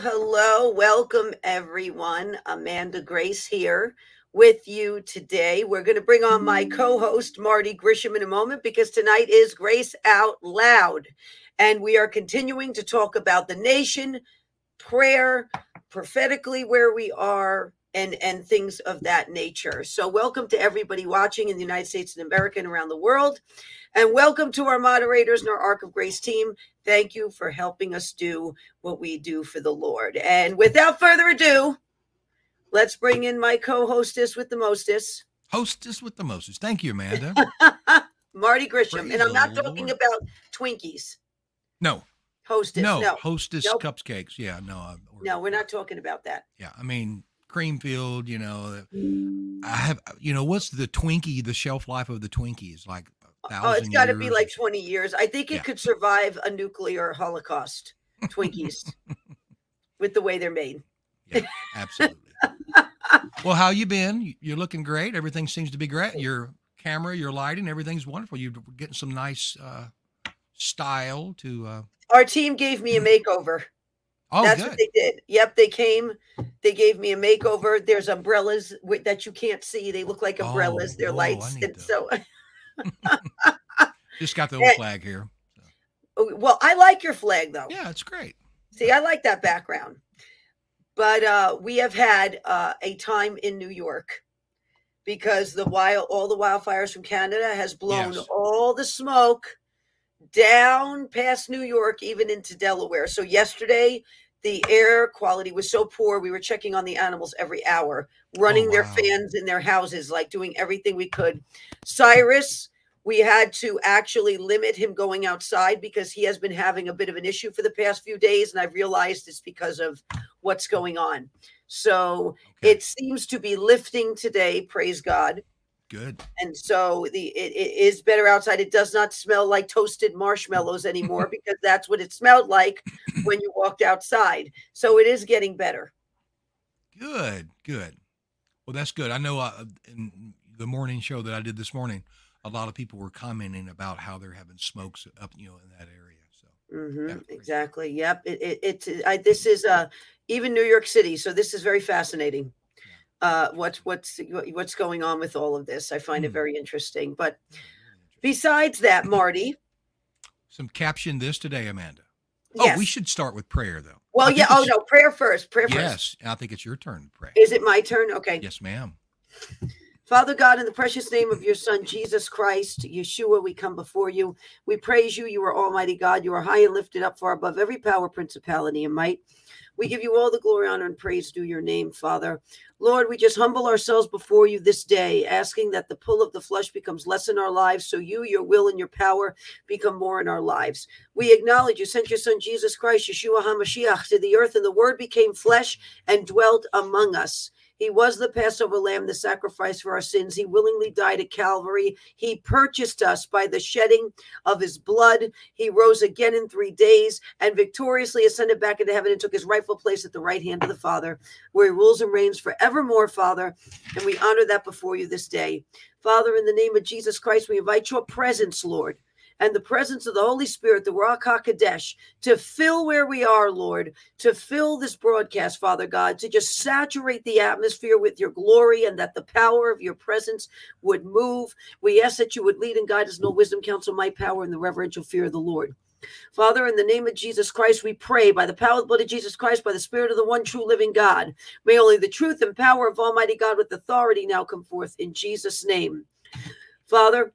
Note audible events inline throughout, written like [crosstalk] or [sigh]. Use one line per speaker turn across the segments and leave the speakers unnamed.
Hello. Welcome, everyone. Amanda Grace here with you today. We're going to bring on my co host, Marty Grisham, in a moment because tonight is Grace Out Loud. And we are continuing to talk about the nation, prayer, prophetically where we are, and, and things of that nature. So, welcome to everybody watching in the United States and America and around the world. And welcome to our moderators and our Ark of Grace team. Thank you for helping us do what we do for the Lord. And without further ado, let's bring in my co hostess with the mostest.
Hostess with the mostest. Thank you, Amanda. [laughs]
Marty Grisham.
Praise
and I'm not talking
Lord.
about Twinkies.
No,
Hostess.
no,
No.
hostess
Nope.
cupcakes. Yeah, no. Or-
No, we're not talking about that.
Yeah, I mean Creamfield. You know, uh, mm. I have. You know, what's the Twinkie? The shelf life of the Twinkie is like
Oh, it's got to be like 20 years. I think it
Yeah.
could survive a nuclear holocaust. Twinkies. [laughs] with the way they're made.
Yeah, absolutely. well, how you been? You- You're looking great. Everything seems to be great. Your camera, your lighting, everything's wonderful. You're getting some nice uh, style to. Uh,
Our team gave me a makeover.
oh,
That's
good.
what they did. Yep, they came. They gave me a makeover. There's umbrellas that you can't see. They look like umbrellas.
Oh,
They're lights. And so, [laughs] [laughs]
Just got the old flag here.
Oh, well, I like your flag though.
Yeah, it's great.
See, I like that background. But uh, we have had uh, a time in New York because the wild, all the wildfires from Canada has blown
Yes.
all the smoke down past New York, even into Delaware. So yesterday, the air quality was so poor. We were checking on the animals every hour, running their
wow.
fans in their houses, like doing everything we could. Cyrus, we had to actually limit him going outside because he has been having a bit of an issue for the past few days. And I've realized it's because of what's going on. So
Okay.
it seems to be lifting today, praise God.
Good.
And so the it, it is better outside. It does not smell like toasted marshmallows anymore [laughs] because that's what it smelled like when you walked outside. So it is getting better.
Good. Good. Well, that's good. I know uh, in the morning show that I did this morning, a lot of people were commenting about how they're having smokes up, you know, in that area. So
hmm
Yeah,
exactly. Yep. It, it, it's I, this is uh even New York City. So this is very fascinating. Uh, what's what's what's going on with all of this? I find it
Hmm.
very interesting. But
yeah,
besides that, Marty. [laughs]
some caption this today, Amanda.
Yes.
Oh, we should start with prayer though.
well,
I
yeah. Oh no, prayer first. Prayer first.
Yes, I think it's your turn to pray.
Is it my turn? Okay.
Yes, ma'am.
Father God, in the precious name of your Son, Jesus Christ, Yeshua, we come before you. We praise you. You are Almighty God. You are high and lifted up far above every power, principality, and might. We give you all the glory, honor, and praise due your name, Father. Lord, we just humble ourselves before you this day, asking that the pull of the flesh becomes less in our lives, so you, your will, and your power become more in our lives. We acknowledge you sent your Son, Jesus Christ, Yeshua HaMashiach, to the earth, and the Word became flesh and dwelt among us. He was the Passover lamb, the sacrifice for our sins. He willingly died at Calvary. He purchased us by the shedding of his blood. He rose again in three days and victoriously ascended back into heaven and took his rightful place at the right hand of the Father, where he rules and reigns forevermore, Father. And we honor that before you this day. Father, in the name of Jesus Christ, we invite your presence, Lord. And the presence of the Holy Spirit, the Ruach HaKodesh, to fill where we are, Lord, to fill this broadcast, Father God, to just saturate the atmosphere with your glory and that the power of your presence would move. We ask that you would lead and guide us no wisdom, counsel, might, power, and the reverential fear of the Lord. Father, in the name of Jesus Christ, we pray by the power of the blood of Jesus Christ, by the Spirit of the one true living God. May only the truth and power of Almighty God with authority now come forth in Jesus' name. Father,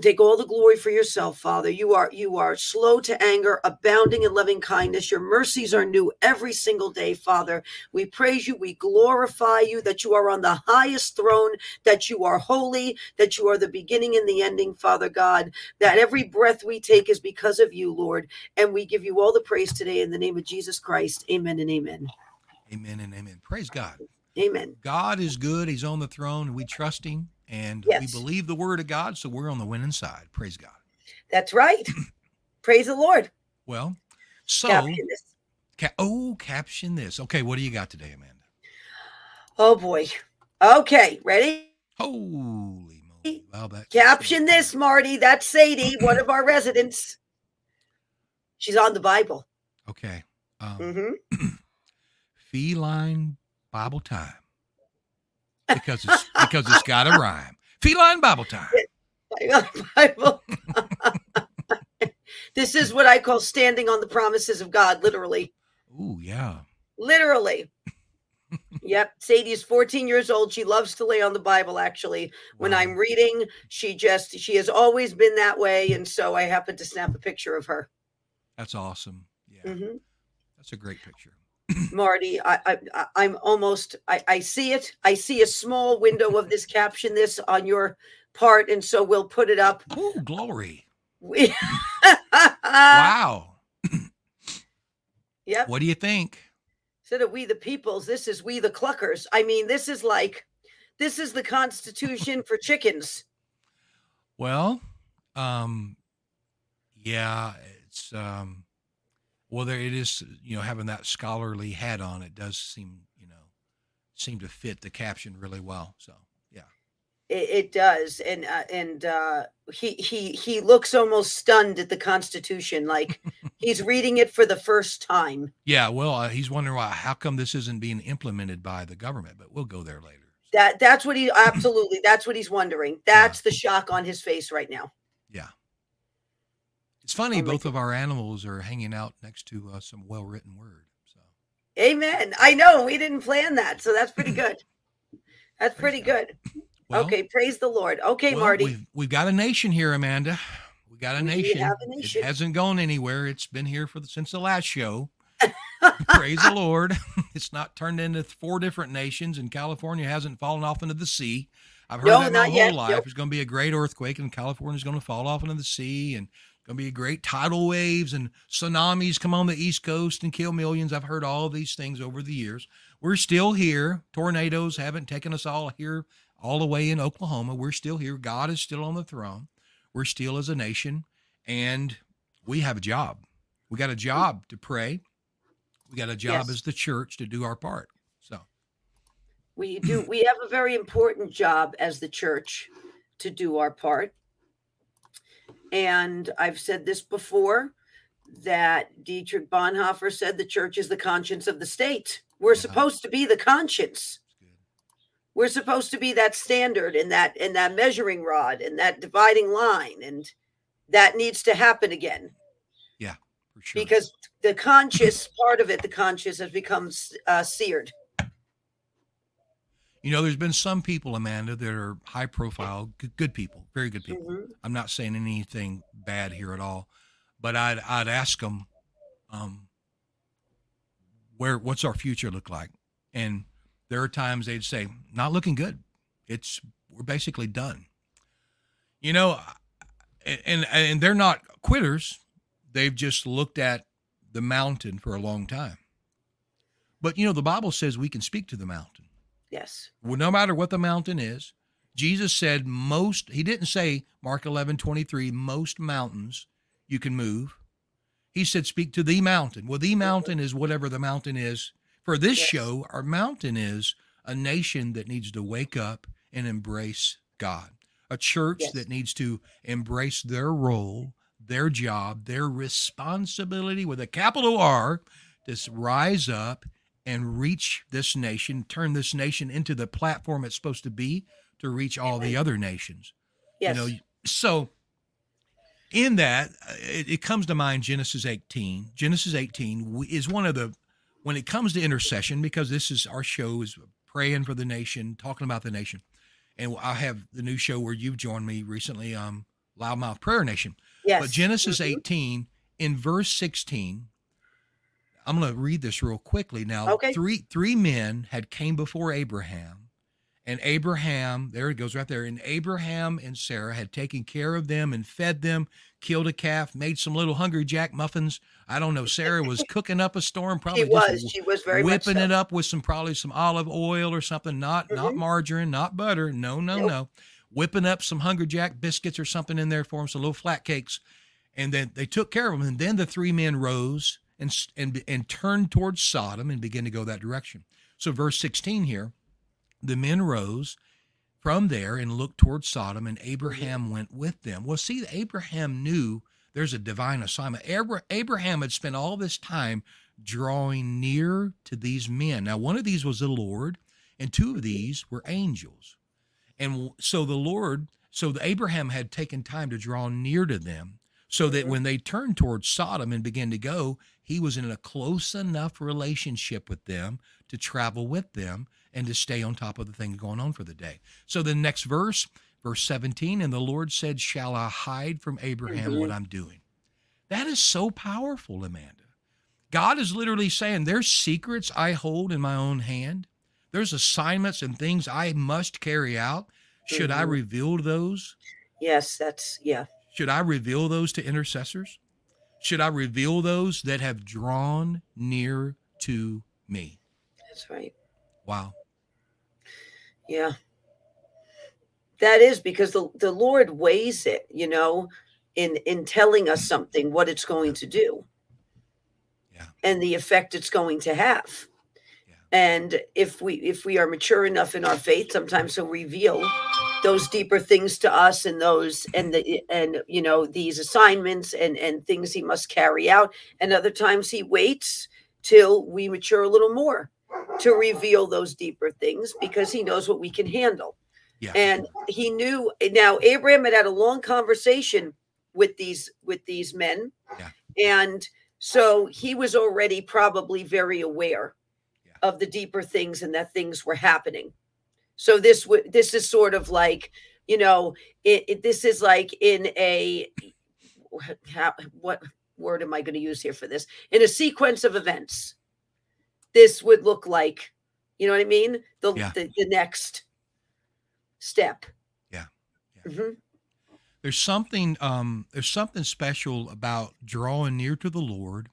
take all the glory for yourself father. You are you are slow to anger abounding in loving kindness. Your mercies are new every single day father. We praise you. We glorify you that you are on the highest throne that you are holy that you are the beginning and the ending father god that every breath we take is because of you lord. And we give you all the praise today in the name of jesus christ. Amen and amen.
Amen and amen. Praise God.
amen.
God is good. He's on the throne, we trust Him, and
Yes.
we believe the Word of God, so we're on the winning side. Praise God.
that's right praise the lord
Well, so
Caption this.
ca- oh, caption this. Okay, what do you got today, Amanda?
oh boy okay ready
Holy moly! Wow, that
Caption this, Marty. That's Sadie, one of [clears throat] our residents. She's on the Bible.
Okay, Um,
hmm [clears throat]
feline Bible time because it's because it's got a rhyme. Feline Bible time.
Bible. [laughs] this is what I call standing on the promises of God, literally.
Ooh, yeah.
Literally. yep. Sadie is 14 years old. She loves to lay on the Bible, actually. When
Wow.
I'm reading, she just, she has always been that way. And so I happened to snap a picture of her.
That's awesome. Yeah,
hmm
that's a great picture.
Marty, I, I, I'm almost, I, I see it. I see a small window of this caption, this on your part. And so we'll put it up.
Ooh, glory.
We, [laughs]
Wow.
Yep.
What do you think?
Instead of we the peoples, this is we the cluckers. I mean, this is like, this is the Constitution for chickens.
Well, um, yeah, it's um, well, there it is. You know, having that scholarly hat on, it does seem, you know, seem to fit the caption really well. So, yeah,
It, it does, and uh, and uh, he he he looks almost stunned at the Constitution, like [laughs] he's reading it for the first time.
yeah. Well, uh, he's wondering why, how come this isn't being implemented by the government? But we'll go there later.
That that's what he absolutely that's what he's wondering. That's the shock on his face right now.
Yeah. It's funny,
Oh
both of our animals are hanging out next to uh, some well written word. So,
Amen. I know we didn't plan that, so that's pretty good. [clears throat] That's pretty good.
well,
okay, praise the Lord. Okay,
well,
Marty.
We've, we've got a nation here, Amanda. We got a
We
nation.
have a nation.
It hasn't gone anywhere. It's been here for the, since the last show. [laughs] Praise the Lord. [laughs] It's not turned into four different nations, and California hasn't fallen off into the sea. I've heard
No,
that my whole
yet.
life.
Nope.
There's going to be a great earthquake, and California's going to fall off into the sea, and going to be great tidal waves and tsunamis come on the East Coast and kill millions. I've heard all of these things over the years. We're still here. Tornadoes haven't taken us all here, all the way in Oklahoma. We're still here. God is still on the throne. We're still as a nation, and we have a job. We got a job to pray. We got a job
Yes.
as the church to do our part. So,
We do. We have a very important job as the church to do our part. And I've said this before that Dietrich Bonhoeffer said the church is the conscience of the state. We're
Yeah.
supposed to be the conscience. We're supposed to be that standard and that and that measuring rod and that dividing line and that needs to happen again Yeah,
for sure.
because the conscious part of it, the conscious has become uh, seared.
You know, there's been some people, Amanda, that are high profile, good, good people, very good people.
Mhm.
I'm not saying anything bad here at all, but I'd I'd ask them, um, where what's our future look like? And there are times they'd say, not looking good. It's we're basically done. You know, and and, and they're not quitters. They've just looked at the mountain for a long time. But you know, the Bible says we can speak to the mountain
Yes.
well, no matter what the mountain is. Jesus said most, he didn't say, Mark 11, 23, most mountains you can move. He said, speak to the mountain. Well, the mm-hmm. mountain is whatever the mountain is. For this
Yes.
show, our mountain is a nation that needs to wake up and embrace God, a church
Yes.
that needs to embrace their role, their job, their responsibility with a capital R to rise up and reach this nation, turn this nation into the platform it's supposed to be to reach all the other nations.
Yes.
You know, so in that, uh, it, it comes to mind Genesis 18. Genesis 18 is one of the, when it comes to intercession, because this is our show is praying for the nation, talking about the nation. And I have the new show where you've joined me recently, um, Loudmouth Prayer Nation.
yes.
But Genesis
Mhm.
18 in verse 16, I'm going to read this real quickly. Now,
Okay.
three three men had came before Abraham, and Abraham, there it goes right there, and Abraham and Sarah had taken care of them and fed them, killed a calf, made some little hungry jack muffins. I don't know. Sarah was [laughs] cooking up a storm, probably
She was. She was very
whipping
so.
it up with some probably some olive oil or something, not not
Mhm.
margarine, not butter. No, no,
Nope.
no. Whipping up some Hungry Jack biscuits or something in there for them, some little flat cakes, and then they took care of them. And then the three men rose and and and turned towards Sodom and began to go that direction. So verse sixteen here, the men rose from there and looked towards Sodom, and Abraham went with them. Well, see, Abraham knew there's a divine assignment. Abraham had spent all this time drawing near to these men. Now, one of these was the Lord, and two of these were angels. And so the Lord, so Abraham had taken time to draw near to them so that when they turned towards Sodom and began to go, he was in a close enough relationship with them to travel with them and to stay on top of the things going on for the day. So the next verse, verse 17, and the Lord said, Shall I hide from Abraham mm-hmm. what I'm doing? That is so powerful, Amanda. God is literally saying, There's secrets I hold in my own hand. There's assignments and things I must carry out. Should mm-hmm. I reveal those?
Yes, that's, yeah.
Should I reveal those to intercessors? Should I reveal those that have drawn near to me?
That's right.
Wow.
Yeah. That is because the, the Lord weighs it, you know, in in telling us something, what it's going to do.
Yeah.
And the effect it's going to have. Yeah. And if we if we are mature enough in our faith, sometimes he'll reveal those deeper things to us and those and the and you know these assignments and and things he must carry out and other times he waits till we mature a little more to reveal those deeper things because he knows what we can handle yeah. and he knew now abraham had had a long conversation with these with these men
yeah.
and so he was already probably very aware yeah. of the deeper things and that things were happening so this would this is sort of like you know it, it, this is like in a how, what word am I going to use here for this? In a sequence of events, this would look like you know what I mean the yeah. the, the, next step.
Yeah. yeah. Mm-hmm. There's something um, there's something special about drawing near to the Lord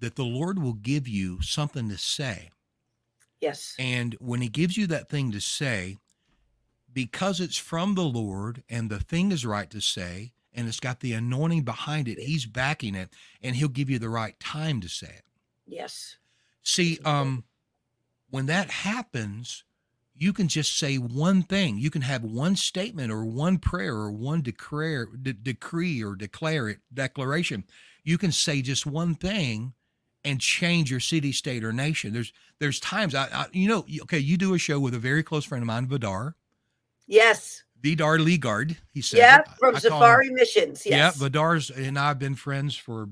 that the Lord will give you something to say
Yes.
And when he gives you that thing to say, because it's from the Lord and the thing is right to say, and it's got the anointing behind it, he's backing it, and he'll give you the right time to say it.
Yes.
See, um, when that happens, you can just say one thing. You can have one statement or one prayer or one declare, de- decree or declare it, declaration. You can say just one thing and change your city, state, or nation. There's there's times I, I you know okay you do a show with a very close friend of mine, Vidar.
Yes.
Vidar Leegard, he said.
Yeah, from I, Safari him, Missions. Yes.
Yeah, Vidar's and I've been friends for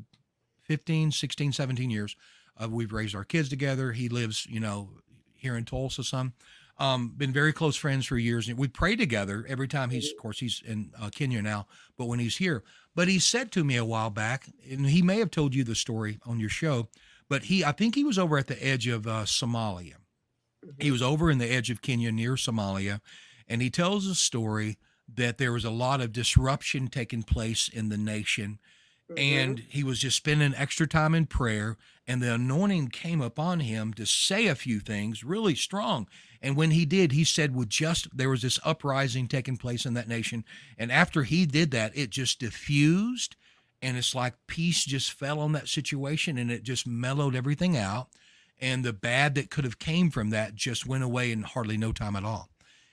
15, 16, 17 years. Uh, we've raised our kids together. He lives, you know, here in Tulsa some. Um, been very close friends for years. And we pray together every time he's, of course, he's in uh, Kenya now, but when he's here. But he said to me a while back, and he may have told you the story on your show, but he, I think he was over at the edge of uh, Somalia. He mm-hmm. was over in the edge of Kenya near Somalia, and he tells a story that there was a lot of disruption taking place in the nation Mm-hmm. And he was just spending extra time in prayer, and the anointing came upon him to say a few things really strong. And when he did, he said, with just there was this uprising taking place in that nation. And after he did that, it just diffused, and it's like peace just fell on that situation, and it just mellowed everything out. And the bad that could have came from that just went away in hardly no time at all.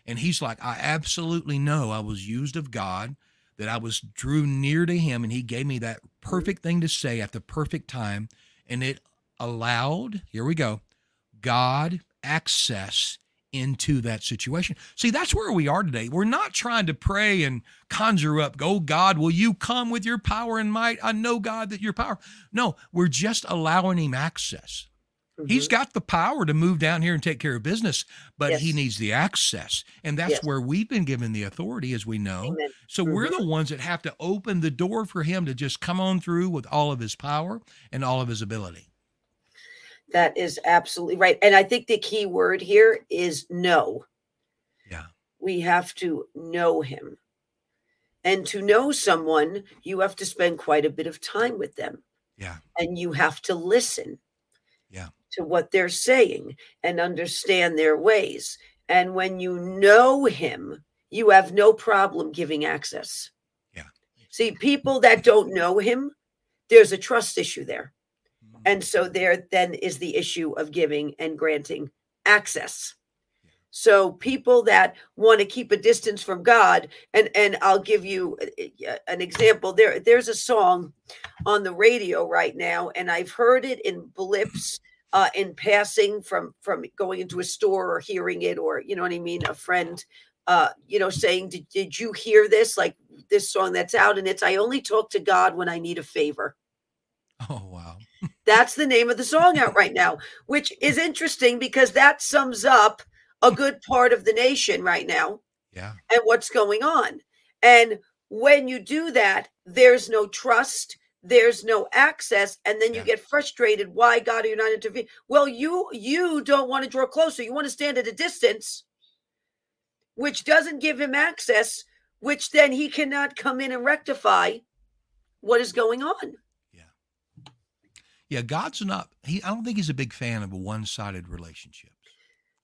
And he's like, I absolutely know I was used of God that I was drew near to him and he gave me that perfect thing to say at the perfect time. And it allowed, here we go, God access into that situation. See, that's where we are today. We're not trying to pray and conjure up, oh God, will you come with your power and might? I know, God, that your power. No, we're just allowing him access. Mm-hmm. He's got the power to move down here and take care of business, but yes. he needs the access. And that's yes. where we've been given the authority, as we know. Amen. So mm-hmm. we're the ones that have to open the door for him to just come on through with all of his power and all of his ability.
That is absolutely right. And I think the key word here is know.
Yeah.
We have to know him. And to know someone, you have to spend quite a bit of time with them.
Yeah.
And you have to listen.
Yeah
to what they're saying and understand their ways. And when you know him, you have no problem giving access.
Yeah.
See, people that don't know him, there's a trust issue there. Mm-hmm. And so there then is the issue of giving and granting access. So people that want to keep a distance from God, and and I'll give you uh, uh, an example. There, there's a song on the radio right now, and I've heard it in blips uh, in passing from from going into a store or hearing it, or you know what I mean, a friend, uh, you know, saying, "Did did you hear this?" Like this song that's out, and it's "I only talk to God when I need a favor." [laughs]
Oh wow.
That's the name of the song out right now, which is [laughs] interesting because that sums up a good part of the nation right now.
Yeah.
And what's going on. And when you do that, there's no trust, there's no access, and then you yeah. get frustrated. Why God are you not intervening? Well, you you don't want to draw closer. You want to stand at a distance, which doesn't give him access, which then he cannot come in and rectify what is going on.
Yeah. Yeah, God's not he I don't think he's a big fan of a one-sided relationship.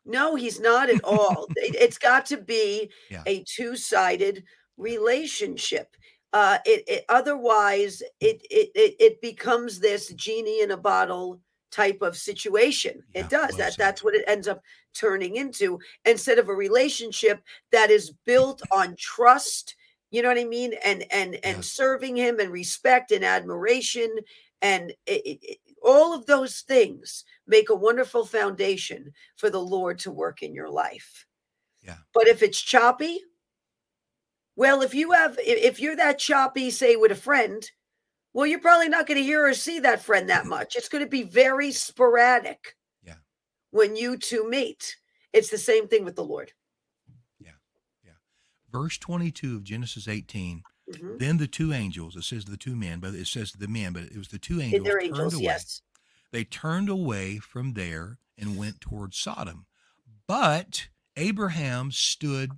No, he's not at all. [laughs] it, has got to be yeah. a two-sided relationship. Uh, it, it otherwise it, it it it becomes this genie in a bottle type of situation. Yeah, it does that. That's what it ends up turning into instead of a relationship that is built on trust. You know what I mean? And and and yes. serving him and respect and admiration and it, it, all of those things make a wonderful foundation for the Lord to work in your life.
Yeah.
But if it's choppy, well, if you have, if you're that choppy, say with a friend, well, you're probably not going to hear or see that friend that much. It's going to be very sporadic.
Yeah.
When you two meet, it's the same thing with the Lord.
Yeah. Yeah. Verse 22 of Genesis 18. Mm-hmm. Then the two angels, it says the two men, but it says the men, but it was the two angels.
They're angels,
away.
yes.
They turned away from there and went towards Sodom. But Abraham stood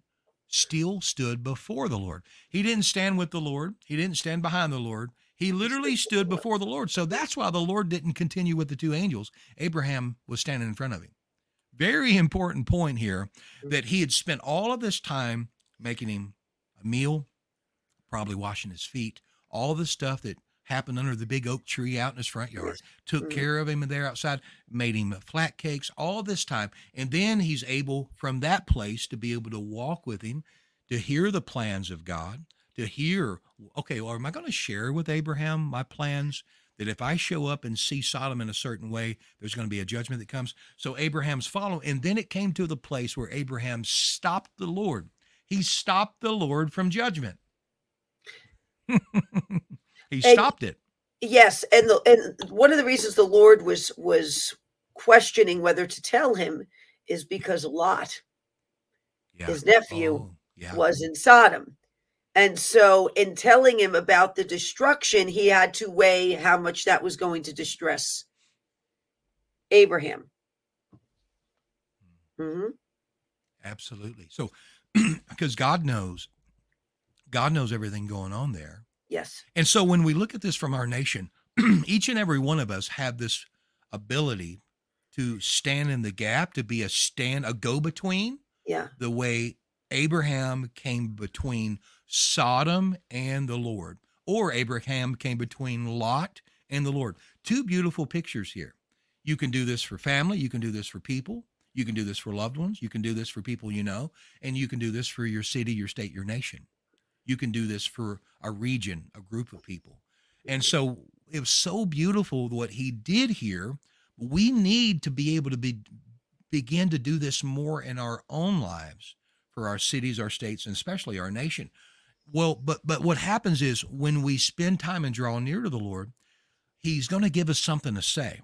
still stood before the Lord. He didn't stand with the Lord. He didn't stand behind the Lord. He literally stood before the Lord. So that's why the Lord didn't continue with the two angels. Abraham was standing in front of him. Very important point here that he had spent all of this time making him a meal, probably washing his feet, all the stuff that happened under the big oak tree out in his front yard, took mm-hmm. care of him there outside, made him flat cakes, all this time. And then he's able from that place to be able to walk with him, to hear the plans of God, to hear, okay, well, am I going to share with Abraham my plans? That if I show up and see Sodom in a certain way, there's going to be a judgment that comes. So Abraham's following. And then it came to the place where Abraham stopped the Lord. He stopped the Lord from judgment. [laughs] He stopped it.
Yes, and the and one of the reasons the Lord was was questioning whether to tell him is because Lot, yeah. his nephew, oh, yeah. was in Sodom. And so, in telling him about the destruction, he had to weigh how much that was going to distress Abraham. Mm-hmm.
Absolutely. So, [clears throat] because God knows, God knows everything going on there.
Yes.
And so when we look at this from our nation, [clears throat] each and every one of us have this ability to stand in the gap, to be a stand, a go between.
Yeah.
The way Abraham came between Sodom and the Lord, or Abraham came between Lot and the Lord. Two beautiful pictures here. You can do this for family, you can do this for people, you can do this for loved ones, you can do this for people you know, and you can do this for your city, your state, your nation. You can do this for a region, a group of people. And so it was so beautiful what he did here. We need to be able to be begin to do this more in our own lives for our cities, our states, and especially our nation. Well, but but what happens is when we spend time and draw near to the Lord, He's going to give us something to say.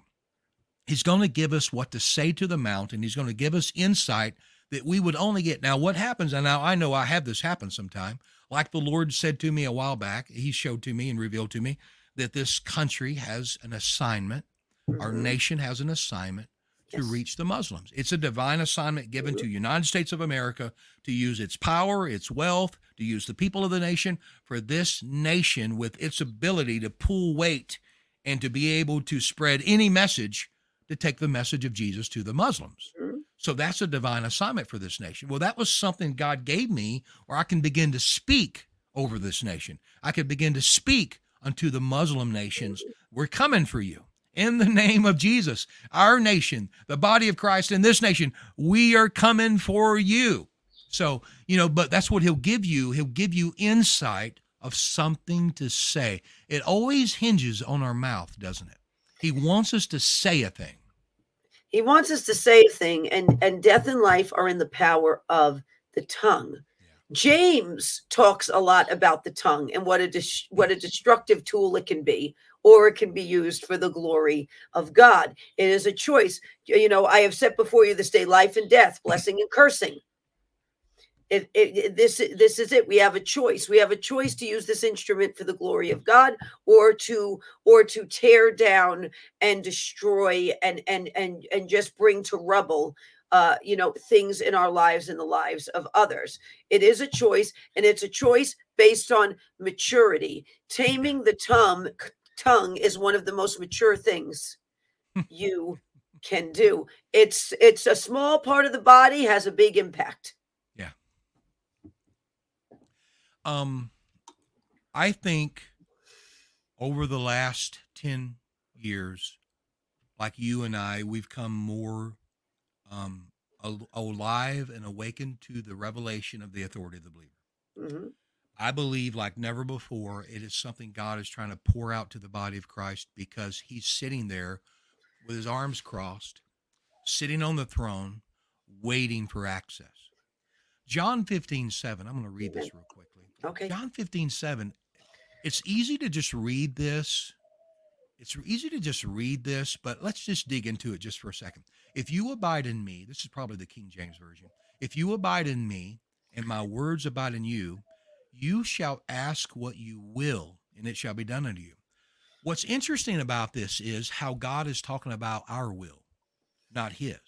He's going to give us what to say to the mountain. He's going to give us insight that we would only get. Now, what happens, and now I know I have this happen sometime like the Lord said to me a while back, He showed to me and revealed to me that this country has an assignment, mm-hmm. our nation has an assignment to reach the Muslims. It's a divine assignment given to United States of America to use its power, its wealth, to use the people of the nation for this nation with its ability to pull weight and to be able to spread any message to take the message of Jesus to the Muslims. So that's a divine assignment for this nation. Well, that was something God gave me where I can begin to speak over this nation. I could begin to speak unto the Muslim nations. We're coming for you. in the [laughs] name of Jesus, our nation, the body of Christ in this nation, we are coming for you. So, you know, but that's what he'll give you. He'll give you insight of something to say. It always hinges on our mouth, doesn't it? He wants us to say a thing.
He wants us to say a thing, and, and death and life are in the power of the tongue. James talks a lot about the tongue and what a dis- what a destructive tool it can be, or it can be used for the glory of God. It is a choice. You know, I have set before you this day life and death, blessing and cursing. It, it, this this is it. We have a choice. We have a choice to use this instrument for the glory of God, or to or to tear down and destroy and and and and just bring to rubble uh, you know, things in our lives and the lives of others. It is a choice, and it's a choice based on maturity. Taming the tongue, tongue is one of the most mature things [laughs] you can do. It's it's a small part of the body has a big impact.
Yeah. Um, I think over the last ten years, like you and I, we've come more um, alive and awakened to the revelation of the authority of the believer. Mm-hmm. I believe, like never before, it is something God is trying to pour out to the body of Christ because He's sitting there with His arms crossed, sitting on the throne, waiting for access. John 15, 7. I'm going to read this real quickly.
Okay.
John 15, 7. It's easy to just read this. It's easy to just read this, but let's just dig into it just for a second. If you abide in me, this is probably the King James Version. If you abide in me and my words abide in you, you shall ask what you will, and it shall be done unto you. What's interesting about this is how God is talking about our will, not his.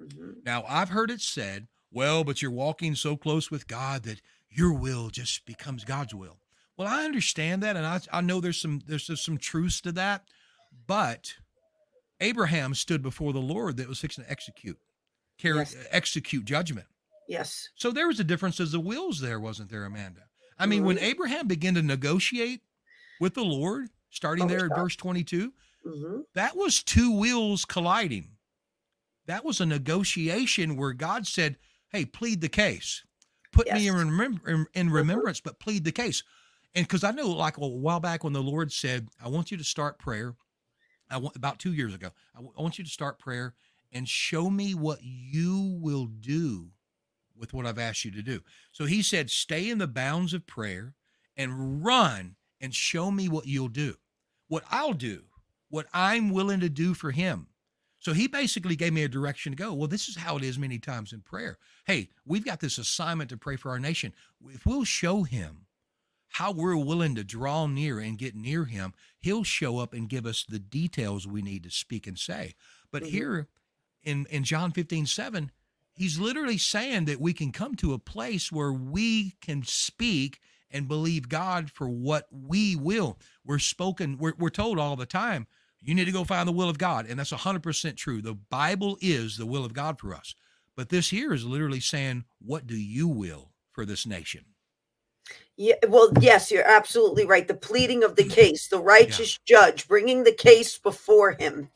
Mm-hmm. Now, I've heard it said, well, but you're walking so close with God that your will just becomes God's will. Well, I understand that, and I, I know there's some there's some truths to that, but Abraham stood before the Lord that was fixing to execute, carry, yes. execute judgment.
Yes.
So there was a difference as the wills there, wasn't there, Amanda? I mean, mm-hmm. when Abraham began to negotiate with the Lord, starting oh, there at verse 22, mm-hmm. that was two wills colliding. That was a negotiation where God said, Hey, plead the case. Put yes. me in, remem- in mm-hmm. remembrance, mm-hmm. but plead the case. And because I know, like a while back when the Lord said, I want you to start prayer I want about two years ago. I, w- I want you to start prayer and show me what you will do with what I've asked you to do. So he said, stay in the bounds of prayer and run and show me what you'll do, what I'll do, what I'm willing to do for him. So he basically gave me a direction to go. Well, this is how it is many times in prayer. Hey, we've got this assignment to pray for our nation. If we'll show him how we're willing to draw near and get near him, he'll show up and give us the details we need to speak and say. But mm-hmm. here in, in John 15, 7, he's literally saying that we can come to a place where we can speak and believe God for what we will. We're spoken, we're, we're told all the time, you need to go find the will of God. And that's 100% true. The Bible is the will of God for us. But this here is literally saying, what do you will for this nation?
Yeah, well, yes, you're absolutely right. The pleading of the [clears throat] case, the righteous yeah. judge bringing the case before him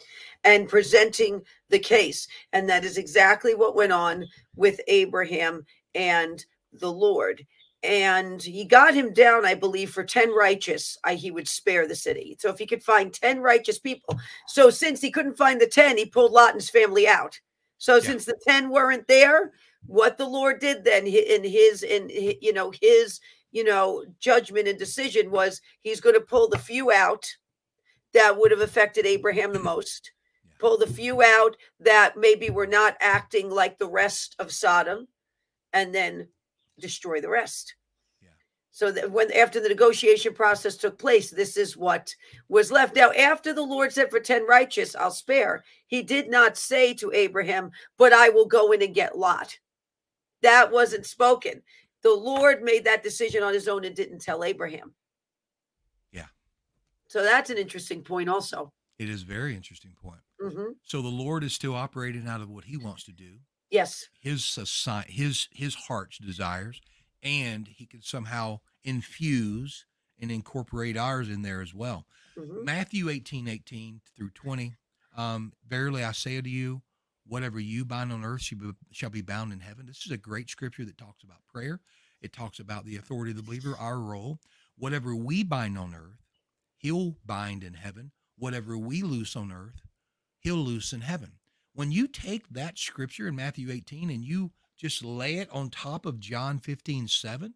and presenting the case. And that is exactly what went on with Abraham and the Lord. And he got him down, I believe, for 10 righteous, I, he would spare the city. So if he could find 10 righteous people. So since he couldn't find the 10, he pulled Lot and his family out. So yeah. since the 10 weren't there, what the Lord did then in his in you know his you know, judgment and decision was he's going to pull the few out that would have affected Abraham the [clears throat] most, yeah. pull the few out that maybe were not acting like the rest of Sodom, and then destroy the rest. Yeah. So that when after the negotiation process took place, this is what was left. Now, after the Lord said, For 10 righteous, I'll spare, he did not say to Abraham, But I will go in and get Lot. That wasn't spoken. The Lord made that decision on his own and didn't tell Abraham.
Yeah.
So that's an interesting point, also.
It is very interesting point. Mm-hmm. So the Lord is still operating out of what He wants to do.
Yes.
His his his heart's desires, and He can somehow infuse and incorporate ours in there as well.
Mhm.
Matthew 18, 18 through 20. Um, Verily I say unto you, whatever you bind on earth shall be bound in heaven. This is a great scripture that talks about prayer. It talks about the authority of the believer, our role. Whatever we bind on earth, he'll bind in heaven. Whatever we loose on earth, he'll loose in heaven. When you take that scripture in Matthew 18 and you just lay it on top of John 15, 7,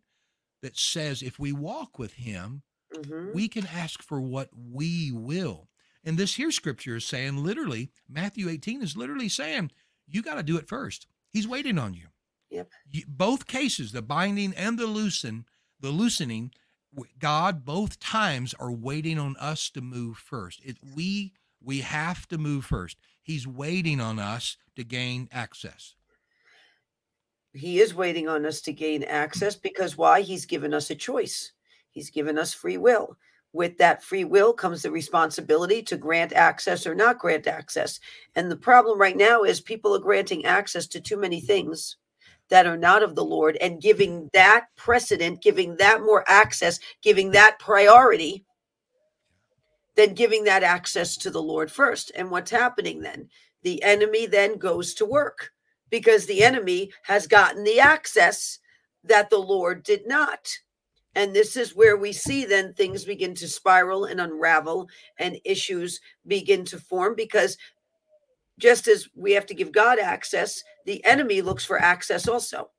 that says if we walk with him,
Mhm.
we can ask for what we will. And this here scripture is saying literally, Matthew 18 is literally saying, you got to do it first. He's waiting on you.
Yep.
You- both cases, the binding and the loosen, the loosening, God both times are waiting on us to move first. It, we we have to move first. He's waiting on us to gain access.
He is waiting on us to gain access because why? He's given us a choice. He's given us free will. With that free will comes the responsibility to grant access or not grant access. And the problem right now is people are granting access to too many things that are not of the Lord and giving that precedent, giving that more access, giving that priority than giving that access to the Lord first. And what's happening then? The enemy then goes to work because the enemy has gotten the access that the Lord did not. And this is where we see then things begin to spiral and unravel and issues begin to form because just as we have to give God access, the enemy looks for access also.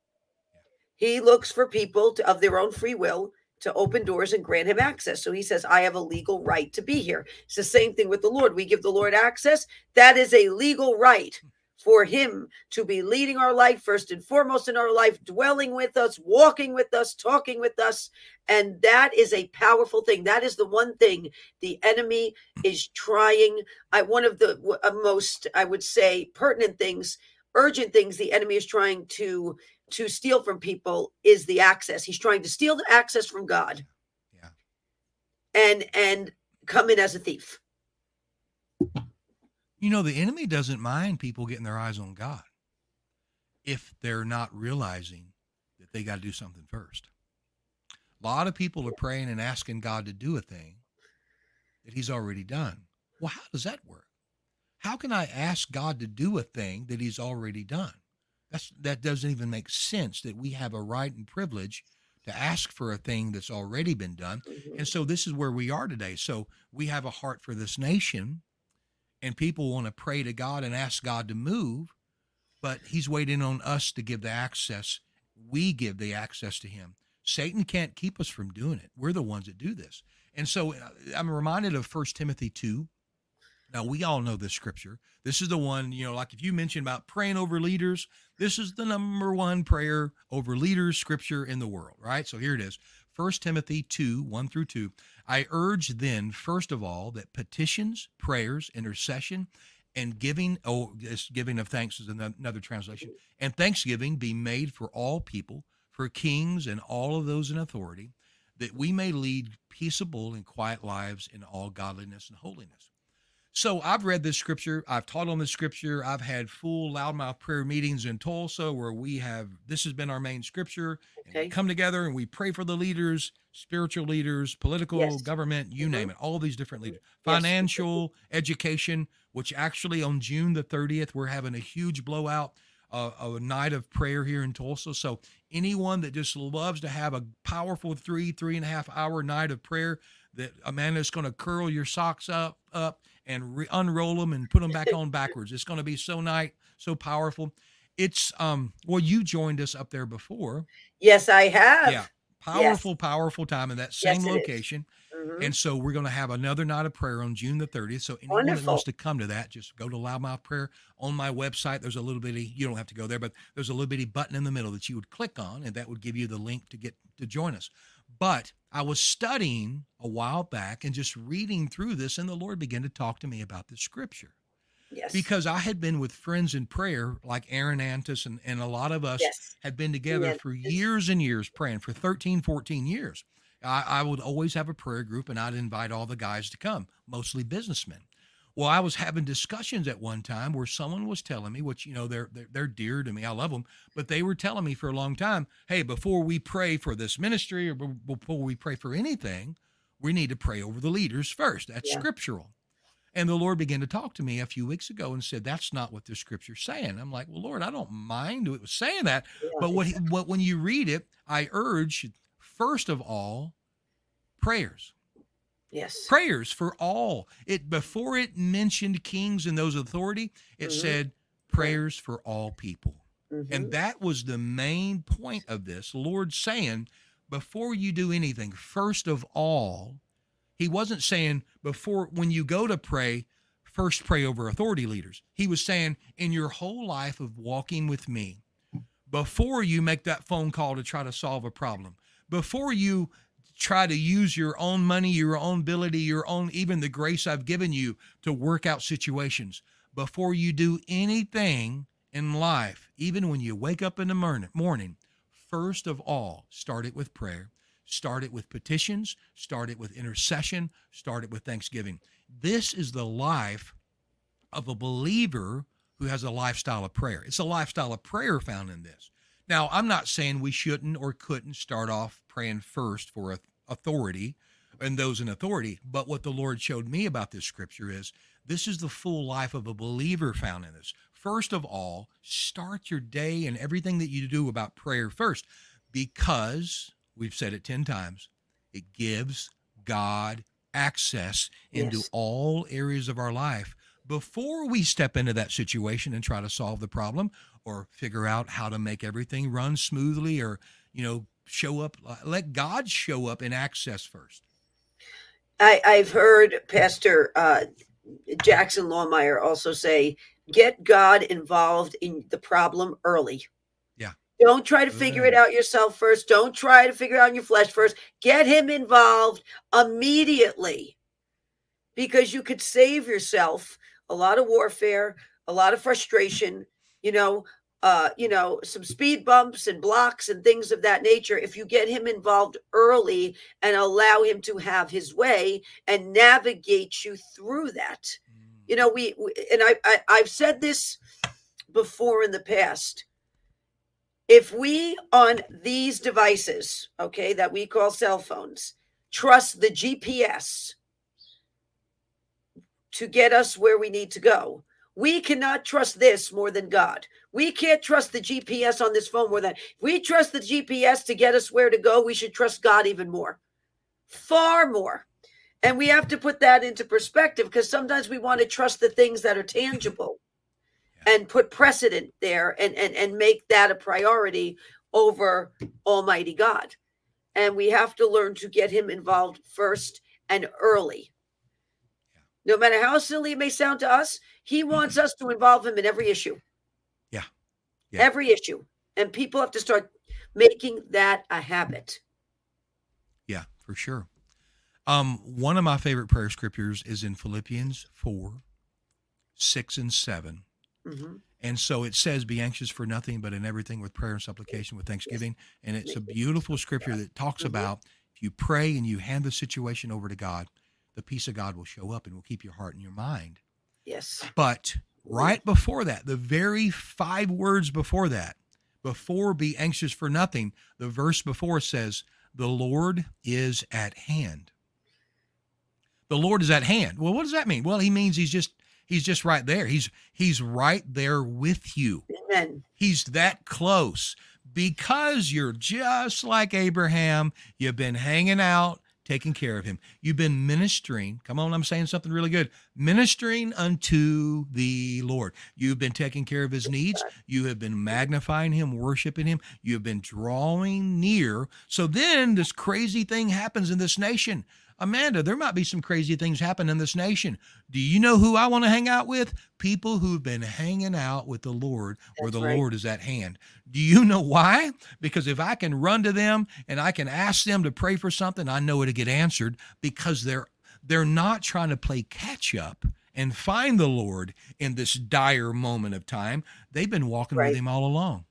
He looks for people to, of their own free will to open doors and grant him access. So he says, I have a legal right to be here. It's the same thing with the Lord. We give the Lord access. That is a legal right for him to be leading our life first and foremost in our life, dwelling with us, walking with us, talking with us. And that is a powerful thing. That is the one thing the enemy is trying. I, one of the uh, most, I would say, pertinent things, urgent things the enemy is trying to to steal from people is the access. He's trying to steal the access from God
Yeah.
and and come in as a thief.
You know, the enemy doesn't mind people getting their eyes on God if they're not realizing that they got to do something first. A lot of people are praying and asking God to do a thing that he's already done. Well, how does that work? How can I ask God to do a thing that he's already done? That's that doesn't even make sense that we have a right and privilege to ask for a thing that's already been done. And so this is where we are today. So we have a heart for this nation, and people want to pray to God and ask God to move, but He's waiting on us to give the access. We give the access to Him. Satan can't keep us from doing it. We're the ones that do this. And so uh, I'm reminded of First Timothy 2. Now, we all know this scripture. This is the one, you know, like if you mentioned about praying over leaders, this is the number one prayer over leaders scripture in the world, right? So here it is. 1 Timothy 2, 1 through 2. I urge then, first of all, that petitions, prayers, intercession, and giving, oh, this giving of thanks is another translation, and thanksgiving be made for all people, for kings and all of those in authority, that we may lead peaceable and quiet lives in all godliness and holiness. So I've read this scripture. I've taught on this scripture. I've had full loudmouth prayer meetings in Tulsa where we have this has been our main scripture. And we
Okay.
come together and we pray for the leaders, spiritual leaders, political,
Yes.
government, you
Mhm.
name it, all these different leaders,
Yes.
financial, education, which actually on June the 30th, we're having a huge blowout, uh, a night of prayer here in Tulsa. So anyone that just loves to have a powerful three, three and a half hour night of prayer, that Amanda's going to curl your socks up, up and re- unroll them and put them back on backwards. It's going to be so nice, so powerful. It's um well, you joined us up there before.
Yes, I have.
Yeah, powerful, powerful time in that same
Yes,
location.
Mhm.
And so we're going to have another night of prayer on June the 30th. So anyone that wants to come to that, just go to Loudmouth Prayer on my website. There's a little bitty, you don't have to go there, but there's a little bitty button in the middle that you would click on, and that would give you the link to get to join us. But I was studying a while back and just reading through this, and the Lord began to talk to me about this scripture
Yes.
because I had been with friends in prayer, like Aaron Antis, and, and a lot of us
yes.
had been together for years and years praying for 13 14 years I, I would always have a prayer group and i'd invite all the guys to come mostly businessmen well i was having discussions at one time where someone was telling me which you know they're, they're they're dear to me i love them but they were telling me for a long time hey before we pray for this ministry or before we pray for anything we need to pray over the leaders first. That's
Yeah.
scriptural. And the Lord began to talk to me a few weeks ago and said, That's not what the scripture's saying. I'm like, Well, Lord, I don't mind it was saying that.
Yeah.
But what, he, what when you read it, I urge, first of all, prayers
yes.
prayers for all. It before it mentioned kings and those authority, it
Mhm.
said prayers for all people.
Mhm.
And that was the main point of this. Lord saying, before you do anything, first of all, he wasn't saying before when you go to pray, first pray over authority leaders. He was saying in your whole life of walking with me, before you make that phone call to try to solve a problem, before you try to use your own money, your own ability, your own, even the grace I've given you to work out situations, before you do anything in life, even when you wake up in the morning, first of all, start it with prayer, start it with petitions, start it with intercession, start it with thanksgiving. This is the life of a believer who has a lifestyle of prayer. It's a lifestyle of prayer found in this. Now, I'm not saying we shouldn't or couldn't start off praying first for a- authority and those in authority, but what the Lord showed me about this scripture is this is the full life of a believer found in this. First of all, start your day and everything that you do about prayer first because we've said it 10 times, it gives God access into
Yes.
all areas of our life before we step into that situation and try to solve the problem or figure out how to make everything run smoothly or you know show up let god show up in access first
I, I've heard Pastor uh, Jackson Lahmeyer also say, get God involved in the problem early.
Yeah.
Don't try to figure it out yourself first. Don't try to figure it out in your flesh first. Get him involved immediately because you could save yourself a lot of warfare, a lot of frustration, you know, uh, you know, some speed bumps and blocks and things of that nature if you get him involved early and allow him to have his way and navigate you through that. You know, we, we and I, I I've said this before in the past. If we on these devices, okay, that we call cell phones, trust the GPS to get us where we need to go, we cannot trust this more than God. We can't trust the GPS on this phone more than if we trust the GPS to get us where to go. We should trust God even more, far more. And we have to put that into perspective because sometimes we want to trust the things that are tangible and put precedent there and, and, and make that a priority over Almighty God. And we have to learn to get Him involved first and early. No matter how silly it may sound to us, He wants mm-hmm. us to involve Him in every issue.
Yeah.
Every issue. And people have to start making that a habit.
yeah for sure um one of my favorite prayer scriptures is in philippians 4 6 and 7
Mhm.
And so it says, Be anxious for nothing, but in everything with prayer and supplication with thanksgiving. And it's a beautiful scripture that talks
Mhm.
about if you pray and you hand the situation over to God, the peace of God will show up and will keep your heart and your mind.
Yes.
But right before that, the very five words before that, before be anxious for nothing, the verse before says, The Lord is at hand. The Lord is at hand. Well, what does that mean? Well, he means he's just he's just right there. He's he's right there with you.
Amen.
He's that close because you're just like Abraham. You've been hanging out, taking care of him. You've been ministering. Come on, I'm saying something really good. Ministering unto the Lord. You've been taking care of his needs. You have been magnifying him, worshiping him. You have been drawing near. So then this crazy thing happens in this nation. Amanda, there might be some crazy things happen in this nation. Do you know who I want to hang out with? People who've been hanging out with the Lord where the
right.
Lord is at hand. Do you know why? Because if I can run to them and I can ask them to pray for something, I know it'll get answered because they're they're not trying to play catch up and find the Lord in this dire moment of time. They've been walking
Right.
with him all along.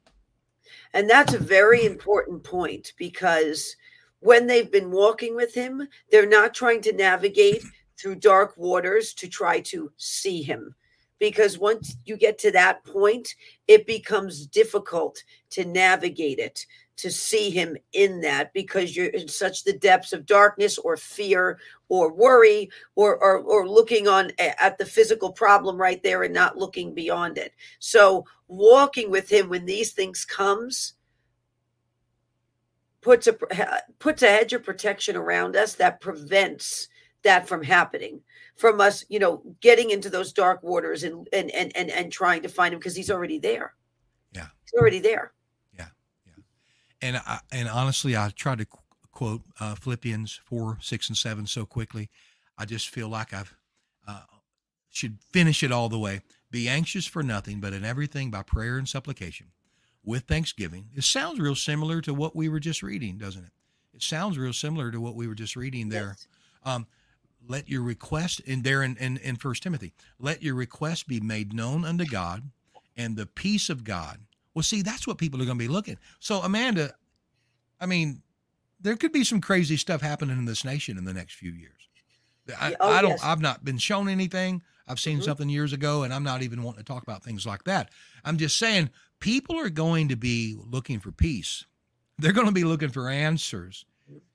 And that's a very important point because when they've been walking with him, they're not trying to navigate through dark waters to try to see him. Because once you get to that point, it becomes difficult to navigate it, to see him in that because you're in such the depths of darkness or fear or worry or or, or looking on at the physical problem right there and not looking beyond it so walking with him when these things comes puts a puts a hedge of protection around us that prevents that from happening from us you know getting into those dark waters and and and and, and trying to find him because he's already there.
Yeah.
He's already there. Yeah yeah.
And I, and honestly, I tried to quote uh, Philippians four, six, and seven so quickly. I just feel like I've uh, should finish it all the way. Be anxious for nothing, but in everything by prayer and supplication, with thanksgiving. It sounds real similar to what we were just reading, doesn't it? It sounds real similar to what we were just reading there. Yes. Um, let your request in there in, in, in First Timothy, let your request be made known unto God, and the peace of God, well, see, that's what people are going to be looking. So, Amanda, I mean, there could be some crazy stuff happening in this nation in the next few years. I, oh, I don't. Yes. I've not been shown anything. I've seen mm-hmm. something years ago, and I'm not even wanting to talk about things like that. I'm just saying people are going to be looking for peace. They're going to be looking for answers.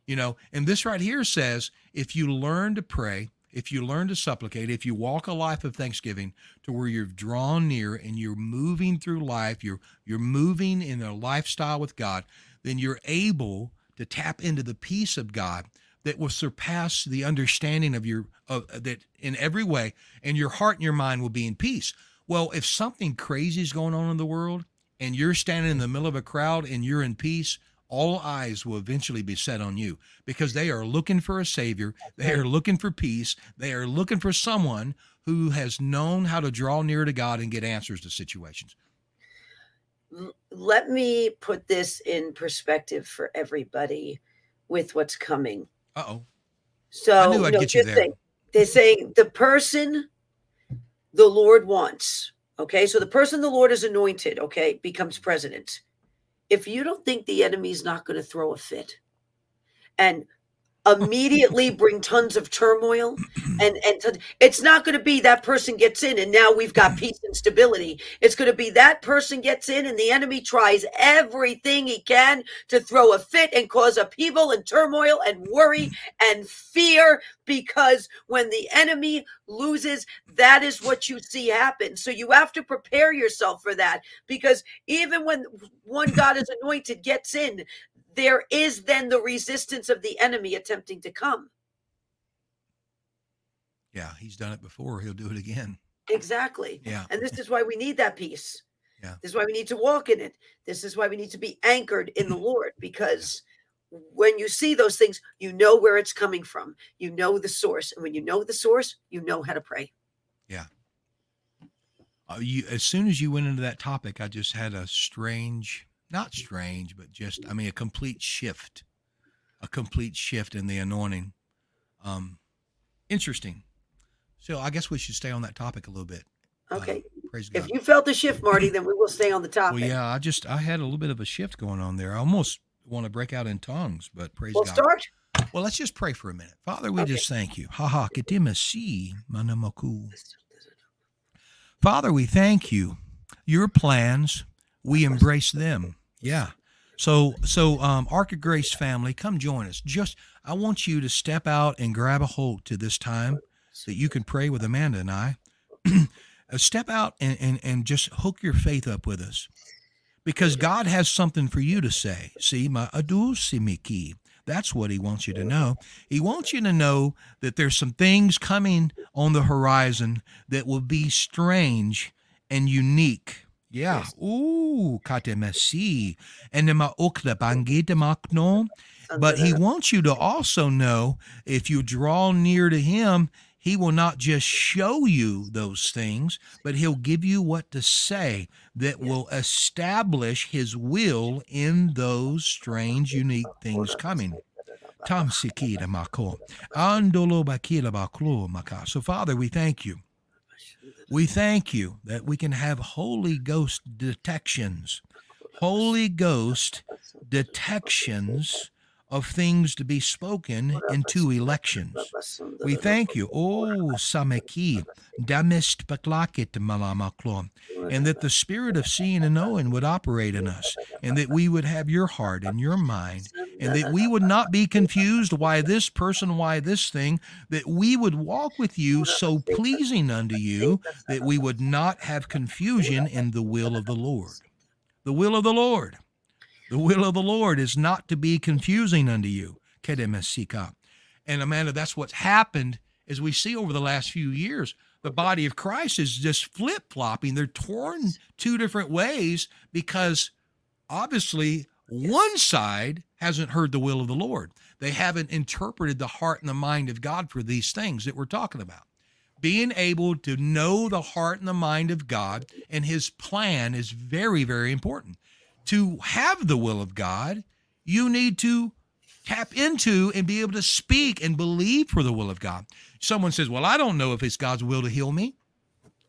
You know, and this right here says if you learn to pray if you learn to supplicate, if you walk a life of thanksgiving to where you're drawn near and you're moving through life, you're you're moving in a lifestyle with God, then you're able to tap into the peace of God that will surpass the understanding of your of that in every way, and your heart and your mind will be in peace. Well, if something crazy is going on in the world and you're standing in the middle of a crowd and you're in peace, all eyes will eventually be set on you because they are looking for a savior. They are looking for peace. They are looking for someone who has known how to draw near to God and get answers to situations.
Let me put this in perspective for everybody with what's coming.
Uh oh.
So I knew I'd get you there. Think, they're saying the person the Lord wants. Okay, so the person the Lord is anointed, okay, becomes president. If you don't think the enemy's not going to throw a fit and immediately bring tons of turmoil and and it's not going to be that person gets in and now we've got peace and stability. It's going to be that person gets in and the enemy tries everything he can to throw a fit and cause upheaval and turmoil and worry and fear because when the enemy loses that is what you see happen. So you have to prepare yourself for that because even when one god is anointed gets in there is then the resistance of the enemy attempting to come.
Yeah, he's done it before. He'll do it again.
Exactly.
Yeah.
And this is why we need that peace.
Yeah.
This is why we need to walk in it. This is why we need to be anchored in the [clears throat] Lord because when you see those things, you know where it's coming from. You know the source. And when you know the source, you know how to pray.
Yeah. Uh, you, as soon as you went into that topic, I just had a strange not strange, but just I mean a complete shift, a complete shift in the anointing. Um, interesting. So I guess we should stay on that topic a little bit.
Uh, okay. Uh, praise God. If you felt the shift, Marty, then we will stay on the topic.
Well, yeah, I just I had a little bit of a shift going on there. I almost want to break out in tongues, but praise
we'll
God.
start.
Well, let's just pray for a minute. Father, we okay. just thank you. Ha ha si manamaku. Father, we thank you. Your plans, we embrace them. Yeah. So so um Ark of Grace family, come join us. Just I want you to step out and grab a hold to this time that you can pray with Amanda and I. [clears throat] Uh, step out and, and, and just hook your faith up with us. Because God has something for you to say. See, my adusimiki. That's what he wants you to know. He wants you to know that there's some things coming on the horizon that will be strange and unique yeah. Ooh, katemesi. And the ma ukla bangitemakno. but he wants you to also know if you draw near to him, he will not just show you those things, but he'll give you what to say that will establish his will in those strange, unique things coming. [laughs] Tam sikita mako. And so, Father, we thank you we thank you that we can have Holy Ghost detections, Holy Ghost detections of things to be spoken in two elections. We thank you, oh Sameki, Damist Baklakit Malamaklo, and that the spirit of seeing and knowing would operate in us, and that we would have your heart and your mind, and that we would not be confused why this person, why this thing, that we would walk with you so pleasing unto you that we would not have confusion in the will of the Lord. The will of the Lord. The will of the Lord is not to be confusing unto you. And Amanda, that's what's happened as we see over the last few years. The body of Christ is just flip flopping. They're torn two different ways because obviously one side hasn't heard the will of the Lord. They haven't interpreted the heart and the mind of God for these things that we're talking about. Being able to know the heart and the mind of God and his plan is very, very important to have the will of God, you need to tap into and be able to speak and believe for the will of God. Someone says, Well, I don't know if it's God's will to heal me.